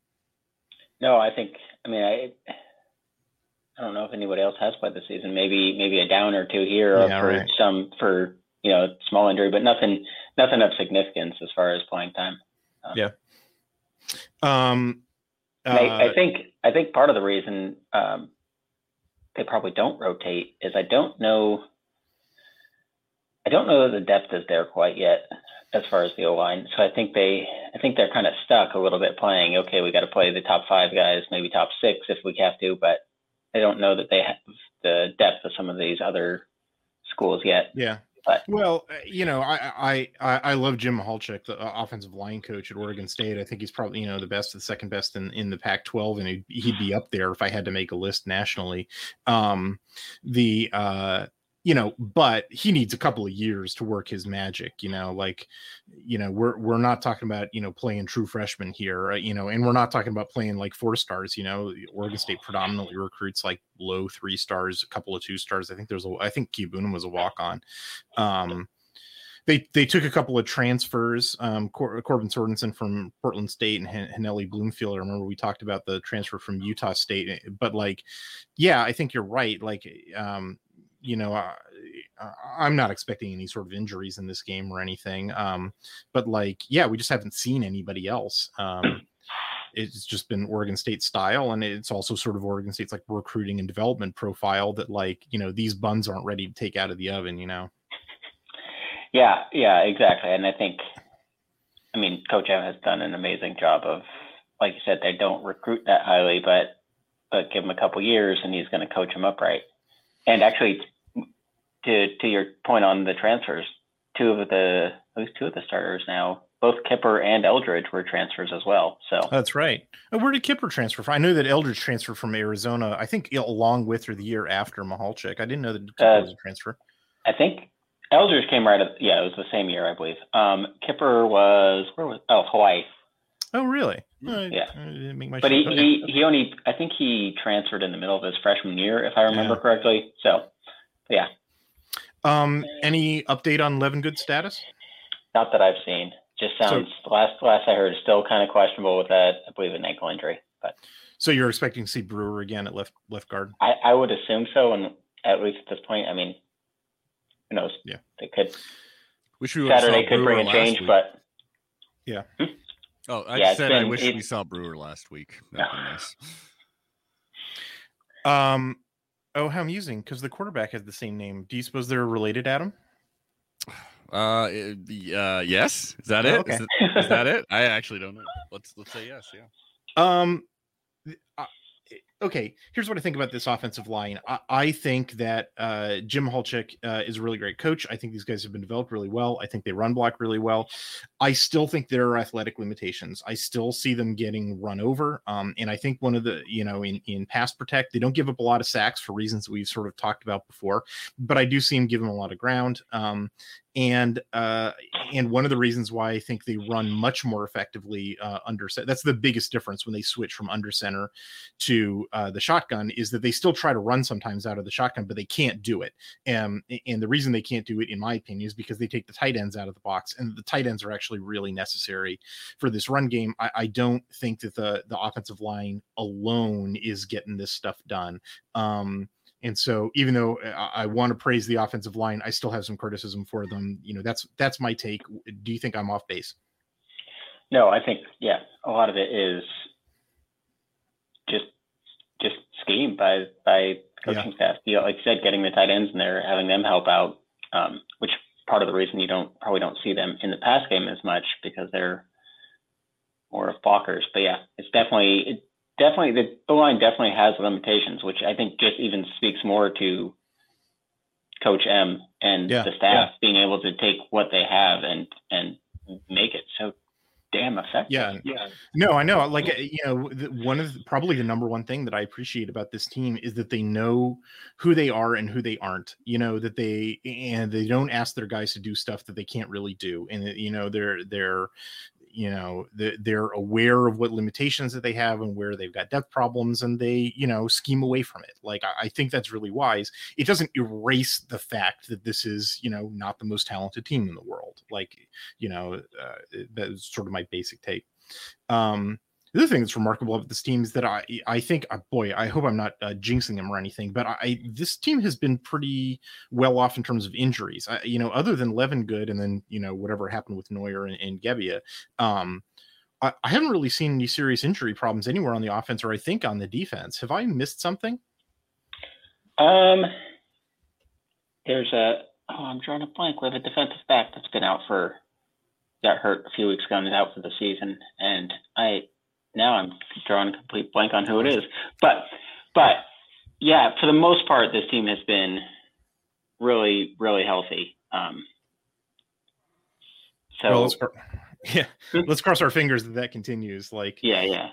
No, I think. I mean, I I don't know if anybody else has played this season. Maybe maybe a down or two here yeah, for right. some for you know small injury, but nothing nothing of significance as far as playing time. Uh, yeah. Um, uh, I, I, think I think part of the reason um, they probably don't rotate is I don't know. I don't know that the depth is there quite yet as far as the O line. So I think they, I think they're kind of stuck a little bit playing. Okay, we got to play the top five guys, maybe top six if we have to, but I don't know that they have the depth of some of these other schools yet. Yeah. But. Well, uh, you know, I I I love Jim Michalczik, the uh, offensive line coach at Oregon State. I think he's probably you know the best, the second best in in the Pac-12, and he'd, he'd be up there if I had to make a list nationally. Um, the uh, you know, but he needs a couple of years to work his magic, you know, like, you know, we're, we're not talking about, you know, playing true freshmen here, uh, you know, and we're not talking about playing like four stars, you know, Oregon State predominantly recruits like low three stars, a couple of two stars. I think there's a, I think Kibun was a walk on. Um, they they took a couple of transfers. Um, Cor- Corbin Sorensen from Portland State and H- Hanelle Bloomfield. I remember we talked about the transfer from Utah State, eh, but like, yeah, I think you're right. Like, um, you know, uh, I'm not expecting any sort of injuries in this game or anything. Um, but like, yeah, we just haven't seen anybody else. Um, it's just been Oregon State style, and it's also sort of Oregon State's like recruiting and development profile that like you know these buns aren't ready to take out of the oven. You know. Yeah, yeah, exactly, and I think, I mean, Coach M has done an amazing job of, like you said, they don't recruit that highly, but but give him a couple years and he's going to coach him up right. And actually, to to your point on the transfers, two of the at least two of the starters now both Kipper and Eldridge were transfers as well. So that's right. Where did Kipper transfer from? I know that Eldridge transferred from Arizona. I think along with or the year after Michalczik. I didn't know that Kipper uh, was a transfer. I think Eldridge came right at yeah, it was the same year, I believe. Um, Kipper was where was oh Hawaii. Oh really? yeah. but he, he he only I think he transferred in the middle of his freshman year, if I remember yeah. correctly. So yeah. Um, any update on Levengood status? Not that I've seen. Just sounds so, last last I heard is still kind of questionable with that. I believe an ankle injury, but. So you're expecting to see Brewer again at left left guard? I, I would assume so, and at least at this point, I mean, who knows? Yeah, they could. Wish we Saturday could bring a change, week. but yeah. Hmm? Oh, I yeah, said been, I wish we saw Brewer last week. That'd be nice. Um, oh, how amusing! Because the quarterback has the same name. Do you suppose they're related, Adam? Uh, uh, yes. Is that oh, it? Okay. Is, it, is that it? I actually don't know. Let's let's say yes. Yeah. Um, uh, okay, here's what I think about this offensive line. I, I think that uh, Jim Michalczik uh, is a really great coach. I think these guys have been developed really well. I think they run block really well. I still think there are athletic limitations. I still see them getting run over. Um, and I think one of the, you know, in, in pass protect, they don't give up a lot of sacks for reasons we've sort of talked about before, but I do see them give them a lot of ground. Um, and uh, and one of the reasons why I think they run much more effectively uh, under that's the biggest difference when they switch from under center to uh, the shotgun is that they still try to run sometimes out of the shotgun, but they can't do it. And and the reason they can't do it, in my opinion, is because they take the tight ends out of the box, and the tight ends are actually really necessary for this run game. I, I don't think that the the offensive line alone is getting this stuff done. Um, and so, even though I, I want to praise the offensive line, I still have some criticism for them. You know, that's that's my take. Do you think I'm off base? No, I think yeah, a lot of it is just just scheme by by coaching yeah. staff. You know, like you said, getting the tight ends in there, having them help out, um, which part of the reason you don't probably don't see them in the pass game as much because they're more of blockers. But yeah, it's definitely it, definitely the O line definitely has limitations, which I think just even speaks more to Coach M and yeah, the staff yeah. being able to take what they have and and make it so damn effective. Yeah, yeah. No, I know. Like uh, you know, one of the, probably the number one thing that I appreciate about this team is that they know who they are and who they aren't. You know that they and they don't ask their guys to do stuff that they can't really do, and you know they're they're you know they're aware of what limitations that they have and where they've got depth problems and they you know scheme away from it. Like I, I, think that's really wise. It doesn't erase the fact that this is you know not the most talented team in the world. Like you know uh, that's sort of my basic take. Um the other thing that's remarkable about this team is that I I think uh, boy I hope I'm not uh, jinxing them or anything, but I this team has been pretty well off in terms of injuries. I, you know, other than Levengood and then you know whatever happened with Noyer and, and Gebbia, um, I, I haven't really seen any serious injury problems anywhere on the offense or I think on the defense. Have I missed something? Um, there's a oh I'm drawing a blank. We have a defensive back that's been out for got hurt a few weeks ago and is out for the season, and I now I'm drawing a complete blank on who it is. But but yeah, for the most part, this team has been really really healthy. Um, so well, let's, yeah, let's cross our fingers that that continues. Like yeah, yeah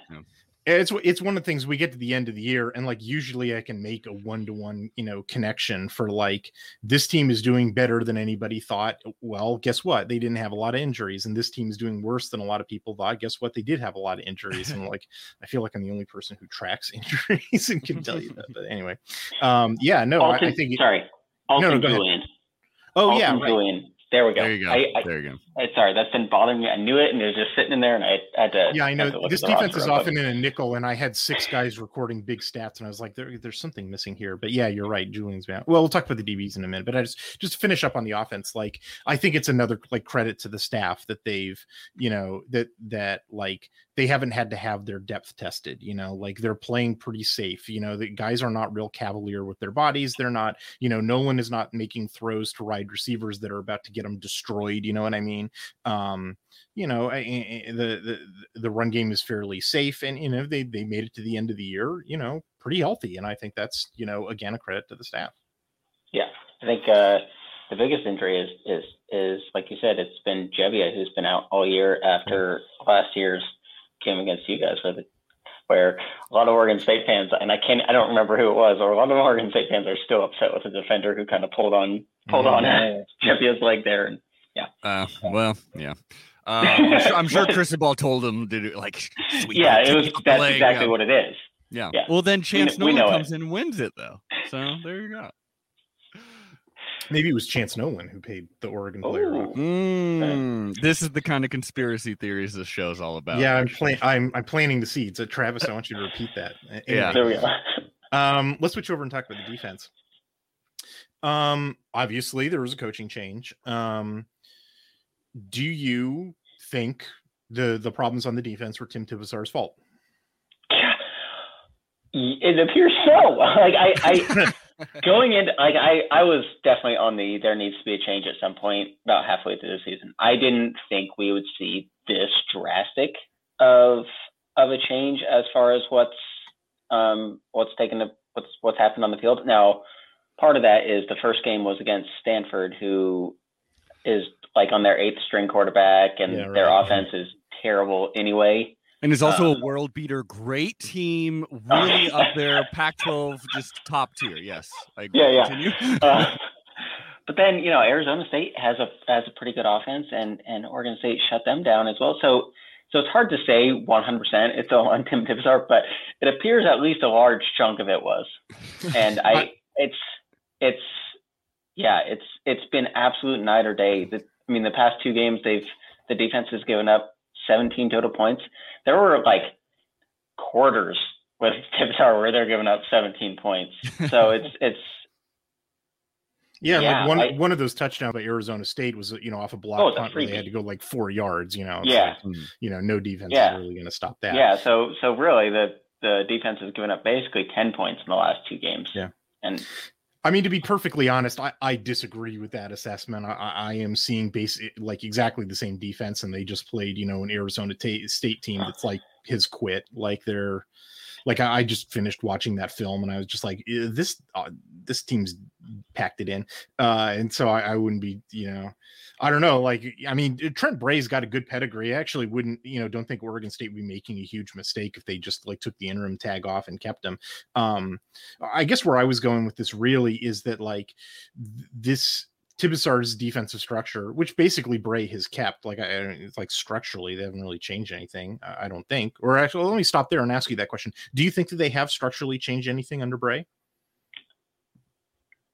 it's it's one of the things we get to the end of the year and like usually i can make a one-to-one you know connection for like this team is doing better than anybody thought. Well guess what? They didn't have a lot of injuries and this team is doing worse than a lot of people thought. Guess what? They did have a lot of injuries and like i feel like i'm the only person who tracks injuries and can tell you that but anyway. Um yeah no I, I, think sorry. Alton no, no, Julian. oh Alton yeah right. There we go. There you go. I, I, there you go. I, sorry, that's been bothering me. I knew it, and it was just sitting in there, and I, had to. Yeah, I know. This defense is often in a nickel, and I had six guys recording big stats, and I was like, there, "There's something missing here." But yeah, you're right. Julian's man. Well, we'll talk about the DBs in a minute, but I just just finish up on the offense. Like, I think it's another like credit to the staff that they've, you know, that that like they haven't had to have their depth tested you know like they're playing pretty safe you know the guys are not real cavalier with their bodies they're not you know no one is not making throws to wide receivers that are about to get them destroyed you know what i mean? Um you know the the the run game is fairly safe and you know they they made it to the end of the year you know pretty healthy and i think that's you know again a credit to the staff. Yeah i think uh the biggest injury is is is like you said, it's been Gebbia who's been out all year after last year's game against you guys with where a lot of Oregon State fans and I can't I don't remember who it was, or a lot of Oregon State fans are still upset with the defender who kind of pulled on pulled on Gebbia's leg there and yeah. Uh, well, yeah. Uh, I'm sure, I'm sure Cristobal told him to do like. Yeah, it was. That's leg, exactly yeah. what it is. Yeah. yeah. Well, then Chance we, Nolan we comes it. in and wins it though. So there you go. Maybe it was Chance Nolan who paid the Oregon player. Mm, this is the kind of conspiracy theories this show's all about. Yeah, I'm playing. I'm I'm planting the seeds. Uh, Travis, I want you to repeat that. Anyway, yeah, there we go. Um, let's switch over and talk about the defense. Um, obviously there was a coaching change. Um, do you think the the problems on the defense were Tim Tibesar's fault? It appears so. Like I, I going into like I, I was definitely on the there needs to be a change at some point about halfway through the season. I didn't think we would see this drastic of of a change as far as what's um what's taken the what's what's happened on the field. Now, part of that is the first game was against Stanford, who is like on their eighth string quarterback, and yeah, right. their offense is terrible anyway. And is also uh, a world beater. Great team, really up there. Pac-12, just top tier. Yes, I agree. Yeah, yeah. uh, but then you know Arizona State has a has a pretty good offense, and and Oregon State shut them down as well. So so it's hard to say 100. percent It's all on Tim Tibesar, but it appears at least a large chunk of it was. And I, it's it's yeah, it's it's been absolute night or day. The, I mean, the past two games, they've the defense has given up 17 total points. There were like quarters with Tibesar where they're giving up 17 points. So it's it's yeah, yeah, like one I, one of those touchdowns by Arizona State was you know off a block oh, punt where they had to go like four yards. You know, yeah, like, you know, no defense yeah. is really going to stop that. Yeah, so so really the the defense has given up basically 10 points in the last two games. Yeah, and I mean, to be perfectly honest, I, I disagree with that assessment. I, I am seeing base like exactly the same defense, and they just played, you know, an Arizona t- State team that's like his quit. Like they're, like I, just finished watching that film, and I was just like, this uh, this team's packed it in, uh, and so I, I wouldn't be, you know, I don't know. Like, I mean, Trent Bray's got a good pedigree. I actually wouldn't, you know, don't think Oregon State would be making a huge mistake if they just like took the interim tag off and kept him. Um, I guess where I was going with this really is that like th- this Tibesar's defensive structure, which basically Bray has kept, like I, it's like structurally they haven't really changed anything. I don't think. Or actually, let me stop there and ask you that question. Do you think that they have structurally changed anything under Bray?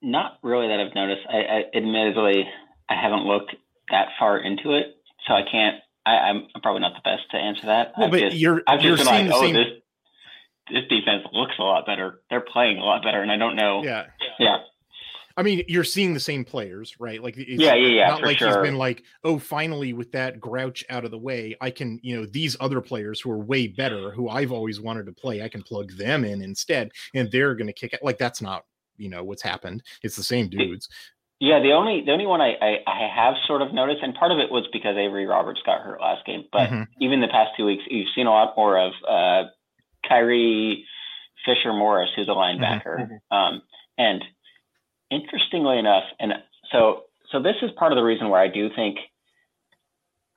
Not really that I've noticed. I, I admittedly I haven't looked that far into it, so I can't. I, am probably not the best to answer that. Well, I've but just, you're I've just you're been like, oh, same... this this defense looks a lot better. They're playing a lot better, and I don't know. Yeah, yeah. I mean, you're seeing the same players, right? Like, yeah, yeah, yeah. Not like sure. he's been like, oh, finally, with that grouch out of the way, I can, you know, these other players who are way better, who I've always wanted to play, I can plug them in instead, and they're going to kick it. Like, that's not, you know, what's happened. It's the same dudes. Yeah, the only the only one I, I, I, have sort of noticed, and part of it was because Avery Roberts got hurt last game, but mm-hmm. even the past two weeks, you've seen a lot more of uh, Kyrie Fisher Morris, who's a linebacker. Mm-hmm. Um, and interestingly enough, and so so this is part of the reason where I do think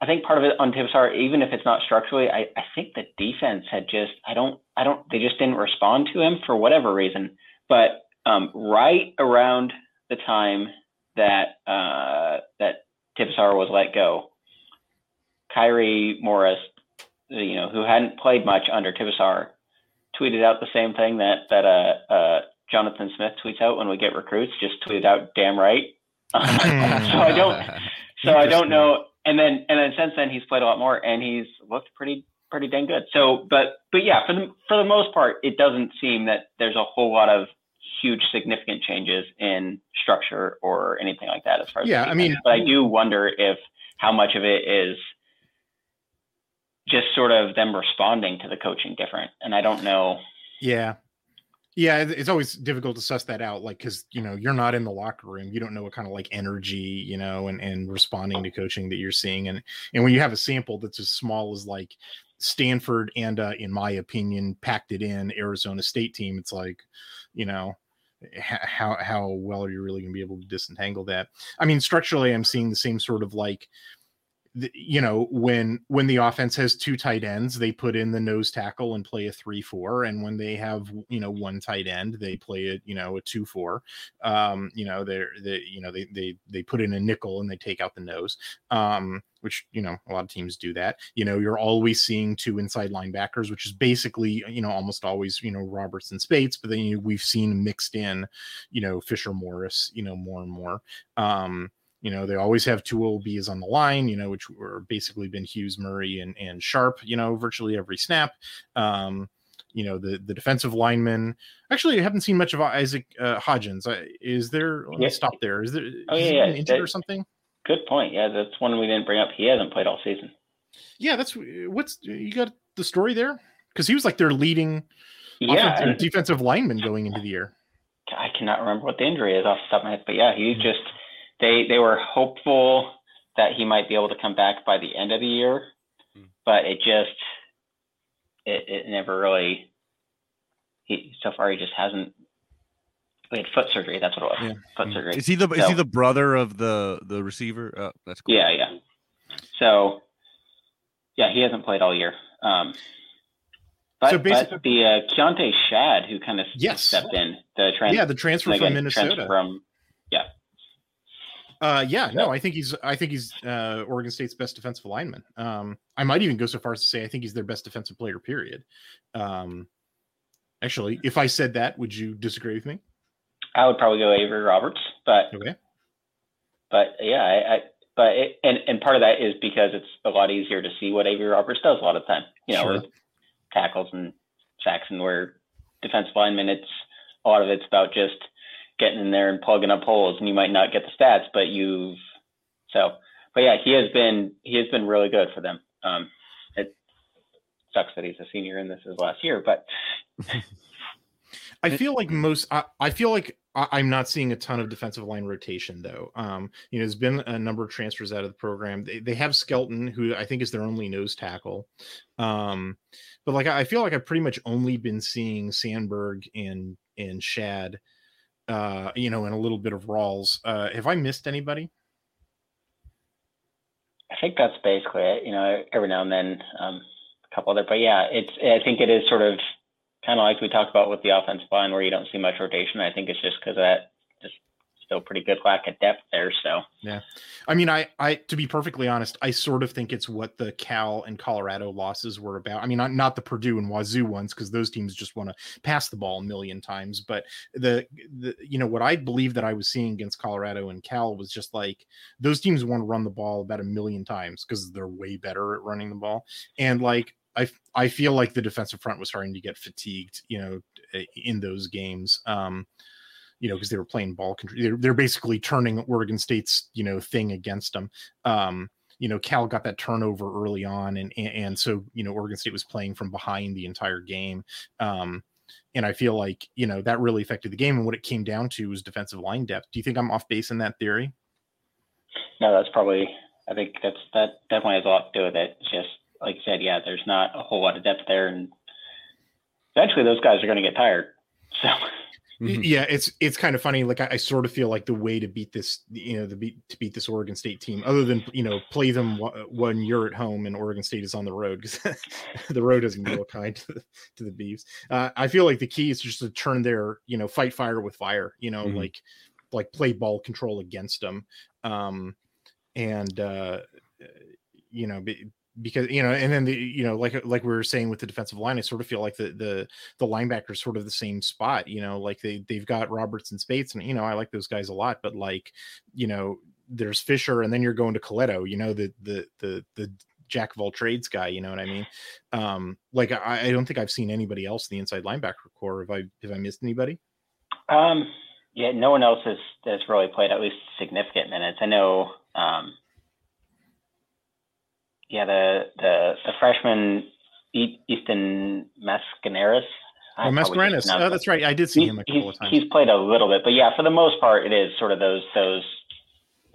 I think part of it on Tibesar, even if it's not structurally, I, I think the defense had just I don't I don't they just didn't respond to him for whatever reason. But um, right around the time that uh, that Tibesar was let go. Kyrie Morris, you know, who hadn't played much under Tibesar, tweeted out the same thing that that uh, uh, Jonathan Smith tweets out when we get recruits. Just tweeted out, "Damn right." so I don't. So I don't know. And then and then since then he's played a lot more and he's looked pretty pretty dang good. So, but but yeah, for the for the most part, it doesn't seem that there's a whole lot of huge significant changes in structure or anything like that as far as yeah i mean but i do wonder if how much of it is just sort of them responding to the coaching different and i don't know yeah yeah it's always difficult to suss that out like because you know you're not in the locker room you don't know what kind of like energy you know and and responding to coaching that you're seeing and and when you have a sample that's as small as like stanford and uh in my opinion packed it in arizona state team it's like you know how how well are you really going to be able to disentangle that? I mean, structurally, I'm seeing the same sort of like you know when when the offense has two tight ends they put in the nose tackle and play a 3-4 and when they have you know one tight end they play a you know a 2-4 um you know they're they you know they they they put in a nickel and they take out the nose um which you know a lot of teams do that you know you're always seeing two inside linebackers which is basically you know almost always you know roberts and Speights but then you we've seen mixed in you know fisher morris you know more and more um you know, they always have two OBs on the line, you know, which were basically been Hughes, Murray, and, and Sharp, you know, virtually every snap. Um, you know, the the defensive lineman. Actually, I haven't seen much of Isaac uh, Hodgins. Is there? Let me stop there. Is there? Oh yeah, yeah. injured that, or something? Good point. Yeah, that's one we didn't bring up. He hasn't played all season. Yeah, that's what's you got the story there because he was like their leading yeah, and, defensive lineman going into the year. I cannot remember what the injury is off the top of my head, but yeah, he mm-hmm. just they they were hopeful that he might be able to come back by the end of the year, mm. but it just it, it never really. He so far he just hasn't. We had foot surgery. That's what it was. Yeah. Foot mm. surgery. Is he the so, is he the brother of the the receiver? Oh, that's cool. Yeah, yeah. So, yeah, he hasn't played all year. Um, but, so basically, but the uh, Keonte Schad, who kind of yes. stepped in the transfer, yeah, the transfer from Minnesota, transfer from yeah, uh, yeah, no, I think he's I think he's uh, Oregon State's best defensive lineman. Um, I might even go so far as to say I think he's their best defensive player. Period. Um, actually, if I said that, would you disagree with me? I would probably go Avery Roberts, but okay. But yeah, I, I but it, and and part of that is because it's a lot easier to see what Avery Roberts does a lot of time. You know, sure. tackles and sacks, and where defensive linemen, it's a lot of it's about just getting in there and plugging up holes, and you might not get the stats, but you've so. But yeah, he has been he has been really good for them. Um, it sucks that he's a senior and this is last year, but I feel like most. I, I feel like I, am not seeing a ton of defensive line rotation though. Um, you know, there's been a number of transfers out of the program. They, they have Skelton, who I think is their only nose tackle. Um, but like I feel like I've pretty much only been seeing Sandberg and and Schad uh, you know, and a little bit of Rawls. Uh, have I missed anybody? I think that's basically it. You know, every now and then um, a couple other, but yeah, it's. I think it is sort of kind of like we talked about with the offensive line, where you don't see much rotation. I think it's just because that still pretty good lack of depth there. So yeah, I mean, I I to be perfectly honest, I sort of think it's what the Cal and Colorado losses were about. I mean, not not the Purdue and Wazoo ones because those teams just want to pass the ball a million times. But the the you know what I believe that I was seeing against Colorado and Cal was just like those teams want to run the ball about a million times because they're way better at running the ball and like I, I feel like the defensive front was starting to get fatigued, you know, in those games. Um, you know, because they were playing ball control. They're, they're basically turning Oregon State's, you know, thing against them. Um, you know, Cal got that turnover early on, and, and, and so you know, Oregon State was playing from behind the entire game. Um, and I feel like you know that really affected the game. And what it came down to was defensive line depth. Do you think I'm off base in that theory? No, that's probably. I think that's that definitely has a lot to do with it. It's just like you said, yeah, there's not a whole lot of depth there, and eventually those guys are going to get tired. So Mm-hmm. Yeah, it's it's kind of funny. Like I, I, sort of feel like the way to beat this, you know, the beat to beat this Oregon State team, other than you know play them when you're at home and Oregon State is on the road because the road doesn't go kind to the, to the Beavs. Uh, I feel like the key is just to turn their you know fight fire with fire. You know, mm-hmm. like like play ball control against them, um, and uh, you know because you know, and then the you know, like like we were saying with the defensive line, I sort of feel like the the the linebackers sort of the same spot. You know, like they they've got Roberts and Speights, and you know, I like those guys a lot, but like you know, there's Fisher, and then you're going to Colletto. You know, the the the the jack of all trades guy. You know what I mean? Um, like I, I don't think I've seen anybody else in the inside linebacker core. Have I have I missed anybody? Um, yeah, no one else has has really played at least significant minutes. I know. Um, yeah, the the the freshman Easton Mascarenas. Oh, Mascarenas. Oh, that's right. I did see he, him a couple of times. He's played a little bit, but yeah, for the most part, it is sort of those those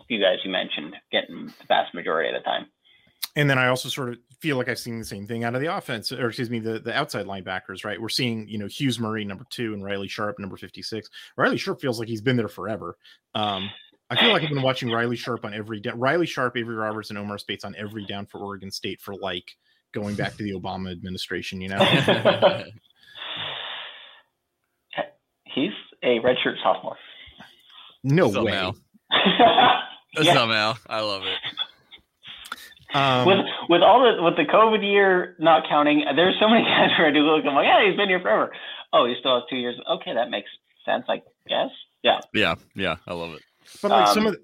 few guys you mentioned getting the vast majority of the time. and then I also sort of feel like I've seen the same thing out of the offense, or excuse me, the, the outside linebackers, right? We're seeing, you know, Hughes Murray, number two, and Riley Sharp, number 56. Riley Sharp feels like he's been there forever. Um, I feel like I've been watching Riley Sharp on every down, Riley Sharp, Avery Roberts, and Omar Speights on every down for Oregon State for like going back to the Obama administration, you know? He's a redshirt sophomore. No Somehow. way. Yeah. Somehow. I love it. Um, with with all the with the COVID year not counting, there's so many guys where I do look. I'm like, yeah, he's been here forever. Oh, he still has two years. Okay, that makes sense. I guess. Yeah. Yeah. Yeah. I love it. But like some um, of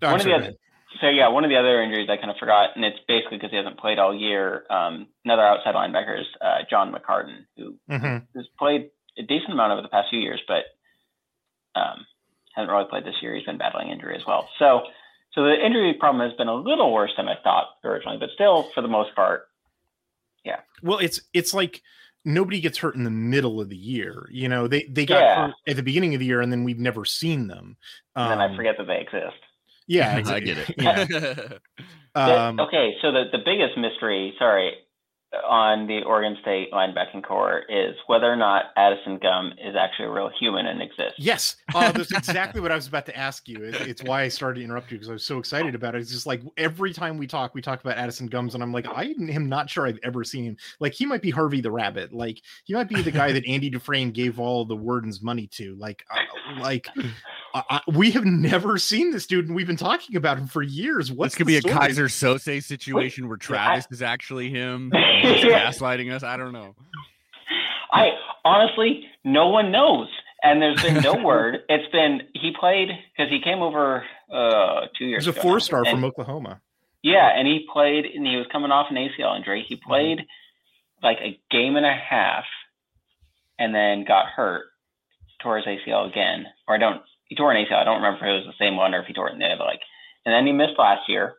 the, oh, one of the other, so yeah, one of the other injuries I kind of forgot, and it's basically because he hasn't played all year. Um, another outside linebacker is uh, John McCartan, who go ahead. Mhm. has played a decent amount over the past few years, but um, hasn't really played this year. He's been battling injury as well. So, so the injury problem has been a little worse than I thought originally, but still, for the most part, yeah. Well, it's it's like nobody gets hurt in the middle of the year. You know, they they got Yeah. hurt at the beginning of the year, and then we've never seen them. and then I Um, forget that they exist. Yeah, I get it. Yeah. Um, okay, so the, the biggest mystery, sorry, on the Oregon State linebacking core is whether or not Addison Gum is actually a real human and exists. Yes, uh, that's exactly what I was about to ask you. It- it's why I started to interrupt you because I was so excited about it. It's just like every time we talk, we talk about Addison Gumbs, and I'm like, I am not sure I've ever seen him. Like he might be Harvey the Rabbit. Like he might be the guy that Andy Dufresne gave all the Wardens money to. Like, uh, like I, I, we have never seen this dude, and we've been talking about him for years. What's this could the be a? Keyser Söze situation where Yeah, I- Travis is actually him. and he's Yeah. gaslighting us. I don't know. I honestly, no one knows, and there's been no word. It's been he played because he came over uh, two years. Ago. He's a ago four star and- from Oklahoma. Yeah, and he played, and he was coming off an ACL injury. He played like a game and a half, and then got hurt, tore his ACL again, or I don't. He tore an ACL. I don't remember if it was the same one or if he tore it in the other leg. And then he missed last year,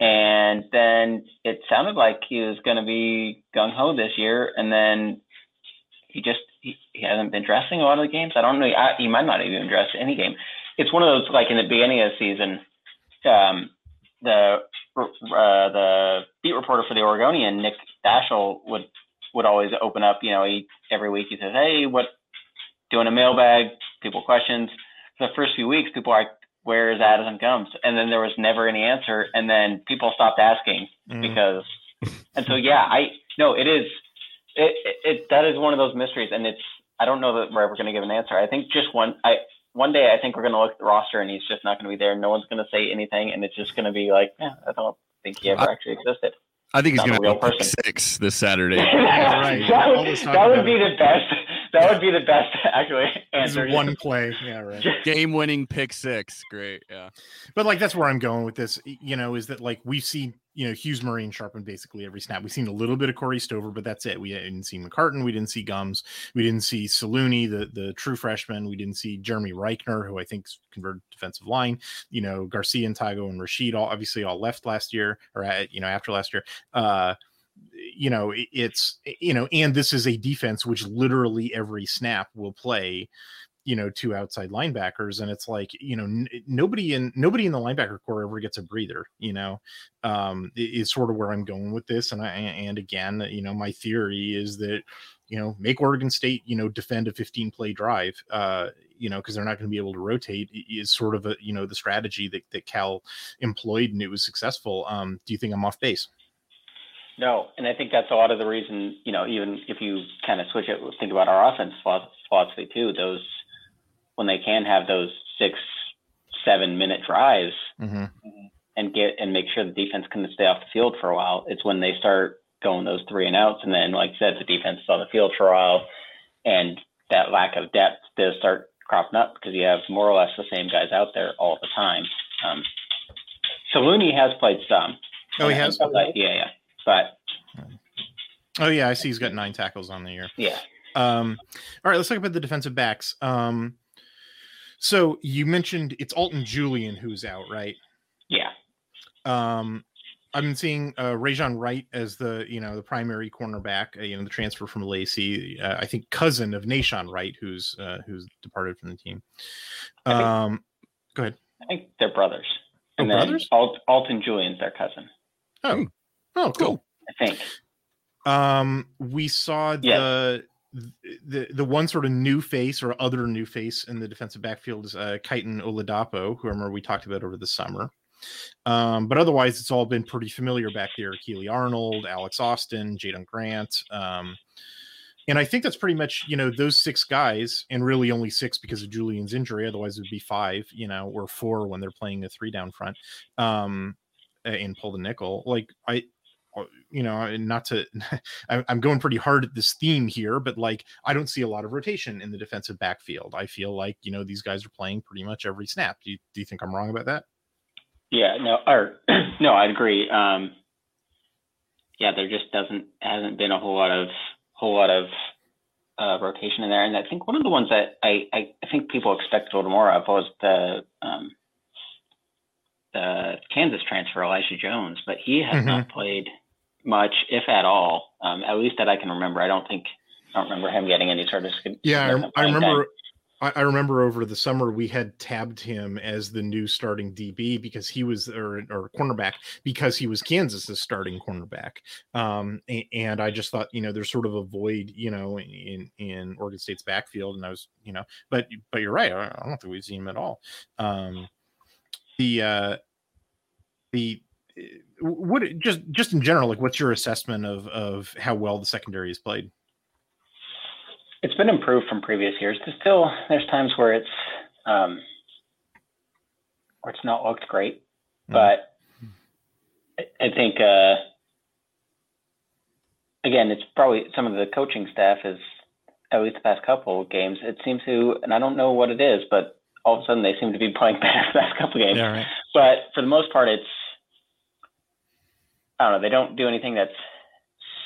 and then it sounded like he was going to be gung ho this year, and then he just he, he hasn't been dressing a lot of the games. I don't know. I, he might not even dress any game. It's one of those like in the beginning of the season. Um, the uh, the beat reporter for the Oregonian, Nick Daschel, would would always open up. You know, he every week he says, "Hey, what doing a mailbag? People questions." The first few weeks, people are "Where is Addison Gumbs?" And then there was never any answer, and then people stopped asking Mm. because, and so yeah, I no, it is it, it, it that is one of those mysteries, and it's I don't know that we're ever going to give an answer. I think just one I one day I think we're going to look at the roster and he's just not going to be there. No one's going to say anything, and it's just going to be like, yeah, I don't think he ever I- actually existed. I think he's going to real go person. six this Saturday. right. that would, that would be it. the best. That would be the best actually This is answer. one play. Yeah, right. Game winning pick six. Great. Yeah. But like that's where I'm going with this, you know, is that like we've seen, you know, Hughes Marine, Sharpen basically every snap. We've seen a little bit of Corey Stover, but that's it. We didn't see McCartan, we didn't see Gumbs, we didn't see Saluni, the the true freshman, we didn't see Jeremy Reichner, who I think converted defensive line, you know, Garcia and Tago and Rashid all obviously all left last year or at, you know after last year. Uh you know, it- it's you know, and this is a defense which literally every snap will play you know two outside linebackers and it's like you know n- nobody in nobody in the linebacker core ever gets a breather you know? Um is sort of where i'm going with this and i and again you know my theory is that you know make oregon state you know defend a 15 play drive uh you know because they're not going to be able to rotate is sort of a you know the strategy that, that cal employed and it was successful. Um do you think i'm off base? No, and I think that's a lot of the reason, you know, even if you kind of switch it, think about our offense philo- philosophy too, those, when they can have those six, seven minute drives mm-hmm. and get, and make sure the defense can stay off the field for a while, it's when they start going those three and outs. And then, like I said, the defense is on the field for a while and that lack of depth does start cropping up because you have more or less the same guys out there all the time. Um, so Looney has played some. Oh, he has? But, yeah, yeah. But oh yeah i see he's got nine tackles on the year yeah, Um, all right, let's talk about the defensive backs. Um, so you mentioned it's Alton Julian who's out, right? yeah. Um, I've been seeing uh, Rejzohn Wright as the you know the primary cornerback. Uh, you know the transfer from Laney. Uh, I think cousin of Nahshon Wright, who's uh, who's departed from the team. I think- Um, go ahead. I think they're brothers. Oh, And then brothers? Alt, Alton Julian's their cousin. Oh, oh, cool. I think. Um, we saw Yeah. The the one sort of new face or other new face in the defensive backfield is uh, Kitan Oladapo, who I remember we talked about over the summer. Um, but otherwise, it's all been pretty familiar back there. Keely Arnold, Alex Austin, Jaydon Grant. Um, and I think that's pretty much, you know, those six guys, and really only six because of Julian's injury. Otherwise, it would be five, you know, or four when they're playing a three down front um, and pull the nickel. Like, I, you know, not to, I'm going pretty hard at this theme here, but like, I don't see a lot of rotation in the defensive backfield. I feel like, you know, these guys are playing pretty much every snap. Do you, do you think I'm wrong about that? Yeah, no, or no, I agree. Um, yeah, there just doesn't hasn't been a whole lot of whole lot of uh, rotation in there, and I think one of the ones that I, I, I think people expect a little more of was the um, the Kansas transfer Elijah Jones, but he has not played much, if at all, um, at least that I can remember. I don't think I don't remember him getting any sort of Yeah, I, I time. remember. I, remember over the summer we had tabbed him as the new starting DB because he was or or cornerback because he was Kansas's starting cornerback. Um, a- and I just thought you know there's sort of a void you know in in Oregon State's backfield, and I was you know, but but you're right. I don't think we've seen him at all. Um, the uh, the what just just in general like what's your assessment of of how well the secondary is played it's been improved from previous years. There's still there's times where it's um, where it's not looked great, Mhm. but I, I think uh, again it's probably some of the coaching staff is at least the past couple of games. It seems to, and I don't know what it is, but all of a sudden they seem to be playing better the past couple of games. Yeah, right. But for the most part, it's I don't know. They don't do anything that's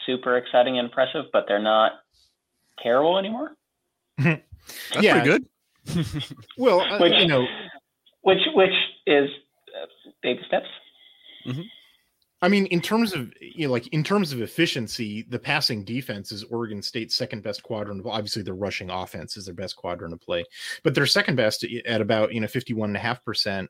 super exciting and impressive, but they're not terrible anymore. That's Yeah. pretty good. well uh, Which- you know which which is uh, baby steps. I mean, in terms of you know, like in terms of efficiency, the passing defense is Oregon State's second best quadrant. Well, obviously, their rushing offense is their best quadrant of play, but their second best at about you know fifty one and a half percent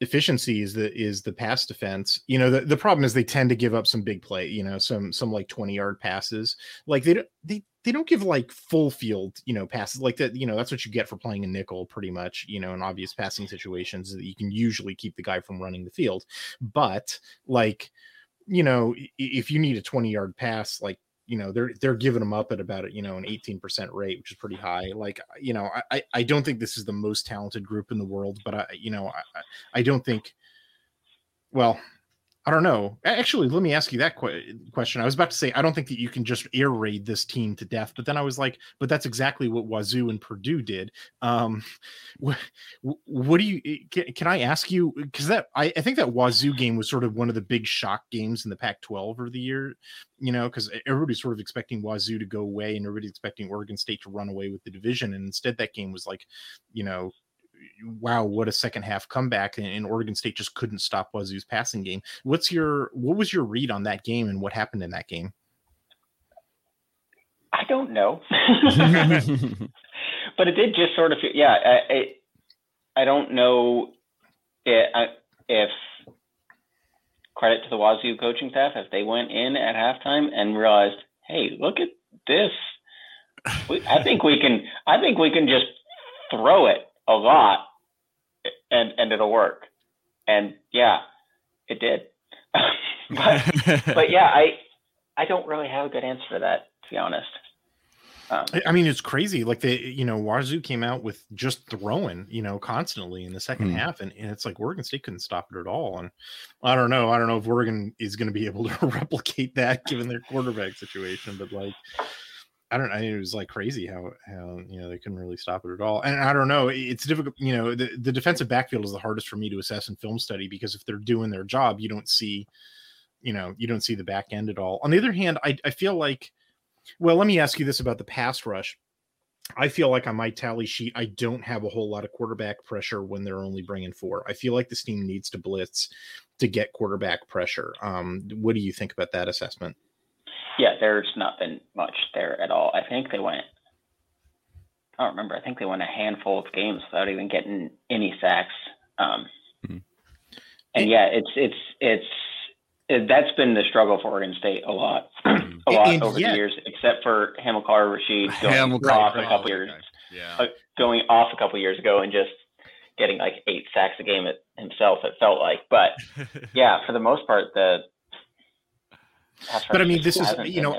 efficiency is the is the pass defense. You know, the, the problem is they tend to give up some big play. You know, some some like twenty yard passes. Like they don't they they don't give like full field you know passes like that. You know, that's what you get for playing a nickel, pretty much. You know, in obvious passing situations that you can usually keep the guy from running the field, but like you know if you need a 20 yard pass like you know they're they're giving them up at about you know an 18% rate which is pretty high like uh, you know i I- don't think this is the most talented group in the world but i you know I- i don't think well i don't know. Actually let me ask you that que- question. I was about to say i don't think that you can just air raid this team to death but then i was like but that's exactly what wazoo and purdue did. Um wh- wh- what do you can, can i ask you because that I, I think that wazoo game was sort of one of the big shock games in the pac 12 of the year you know because everybody's sort of expecting wazoo to go away and everybody's expecting oregon state to run away with the division and instead that game was like you know wow what a second half comeback and, and oregon state just couldn't stop wazoo's passing game what's your what was your read on that game and what happened in that game I don't know, but it did just sort of yeah. I I, I don't know if, if credit to the Wazoo coaching staff if they went in at halftime and realized, hey, look at this. We, I think we can. I think we can just throw it a lot, and and it'll work. And yeah, it did. but but yeah, I I don't really have a good answer for that to be honest. Um, I- I mean, it's crazy. Like they, you know, Wazoo came out with just throwing, you know, constantly in the second Hmm. half, and, and it's like Oregon State couldn't stop it at all. And I don't know, I don't know if Oregon is going to be able to replicate that given their quarterback situation, but like, I don't know. It was like crazy how how you know they couldn't really stop it at all. And I don't know. It's difficult. You know, the the defensive backfield is the hardest for me to assess in film study because if they're doing their job, you don't see, you know, you don't see the back end at all. On the other hand, I I feel like well, let me ask you this about the pass rush. I feel like on my tally sheet, I don't have a whole lot of quarterback pressure when they're only bringing four. I feel like this team needs to blitz to get quarterback pressure. Um, what do you think about that assessment? Yeah, there's not been much there at all. I think they went. I don't remember. I think they won a handful of games without even getting any sacks. Um, Mhm. And yeah, it's it's it's that's been the struggle for Oregon State a lot, a lot And over yet- the years, except for Hamilcar Rashed going Hamilcar, off right, a couple okay. years, Yeah. uh, going off a couple years ago, and just getting like eight sacks a game at himself. It felt like, but yeah, for the most part, the. But I mean, this is- you know.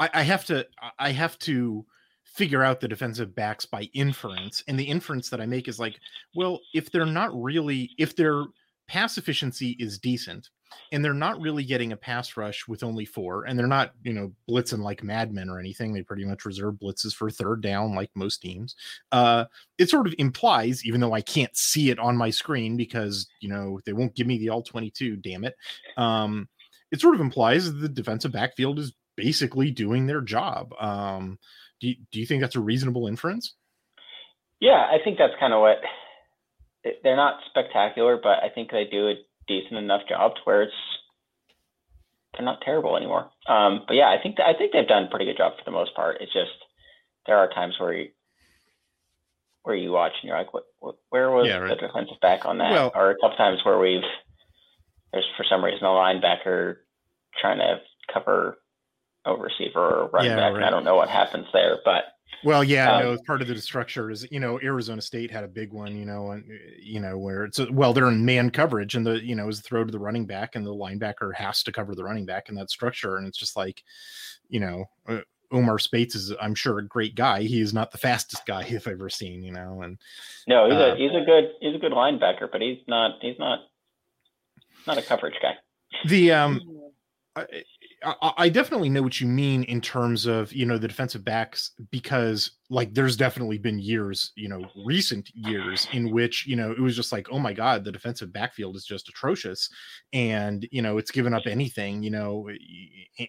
I, I have to I have to figure out the defensive backs by inference, and the inference that I make is like, well, if they're not really if their pass efficiency is decent, and they're not really getting a pass rush with only four, and they're not you know blitzing like madmen or anything. They pretty much reserve blitzes for third down, like most teams. Uh, it sort of implies, even though I can't see it on my screen because you know they won't give me the all twenty two. Damn it. Um, it sort of implies the defensive backfield is basically doing their job. Um, do you, do you think that's a reasonable inference? Yeah, I think that's kind of what they're not spectacular, but I think they do a decent enough job to where it's they're not terrible anymore. Um, but yeah, I think I think they've done a pretty good job for the most part. It's just there are times where you where you watch and you're like, what, what where was Yeah, right. the defensive back on that? Well- or a couple times where we've there's for some reason a linebacker trying to cover a receiver or a running Yeah, back, and I don't know what happens there, but Well, yeah, Um, know part of the structure is you know Arizona State had a big one, you know, and you know where it's well they're in man coverage and the you know is a throw to the running back and the linebacker has to cover the running back in that structure and it's just like you know uh, Omar Speights is I'm sure a great guy. He is not the fastest guy I've ever seen, you know, and No, he's Uh, a he's a good he's a good linebacker, but he's not he's not not a coverage guy. the um I, I definitely know what you mean in terms of you know the defensive backs because like there's definitely been years you know recent years in which you know it was just like oh my god the defensive backfield is just atrocious and you know it's given up anything you know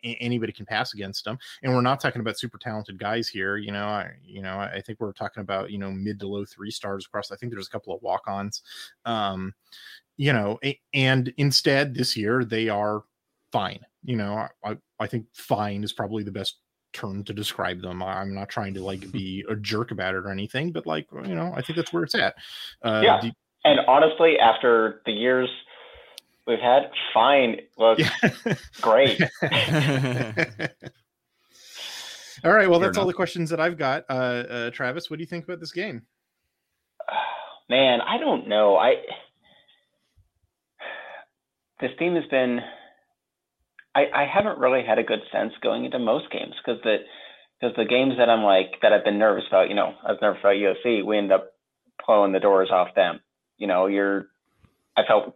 anybody can pass against them and we're not talking about super talented guys here you know I you know I think we're talking about you know mid to low three stars across I think there's a couple of walk-ons um you know and instead this year they are fine. You know, I, I, I think fine is probably the best term to describe them. I- I'm not trying to like be a jerk about it or anything, but like, you know, I think that's where it's at. Uh, Yeah. do- And honestly, after the years we've had, fine looks yeah. great. all right. Well, Fair that's all the questions that I've got. Uh, uh, Travis, what do you think about this game? Man, I don't know. I this team has been. I, I haven't really had a good sense going into most games because the because the games that I'm like that I've been nervous about, you know, I was nervous about USC. We end up blowing the doors off them. You know, you're. I felt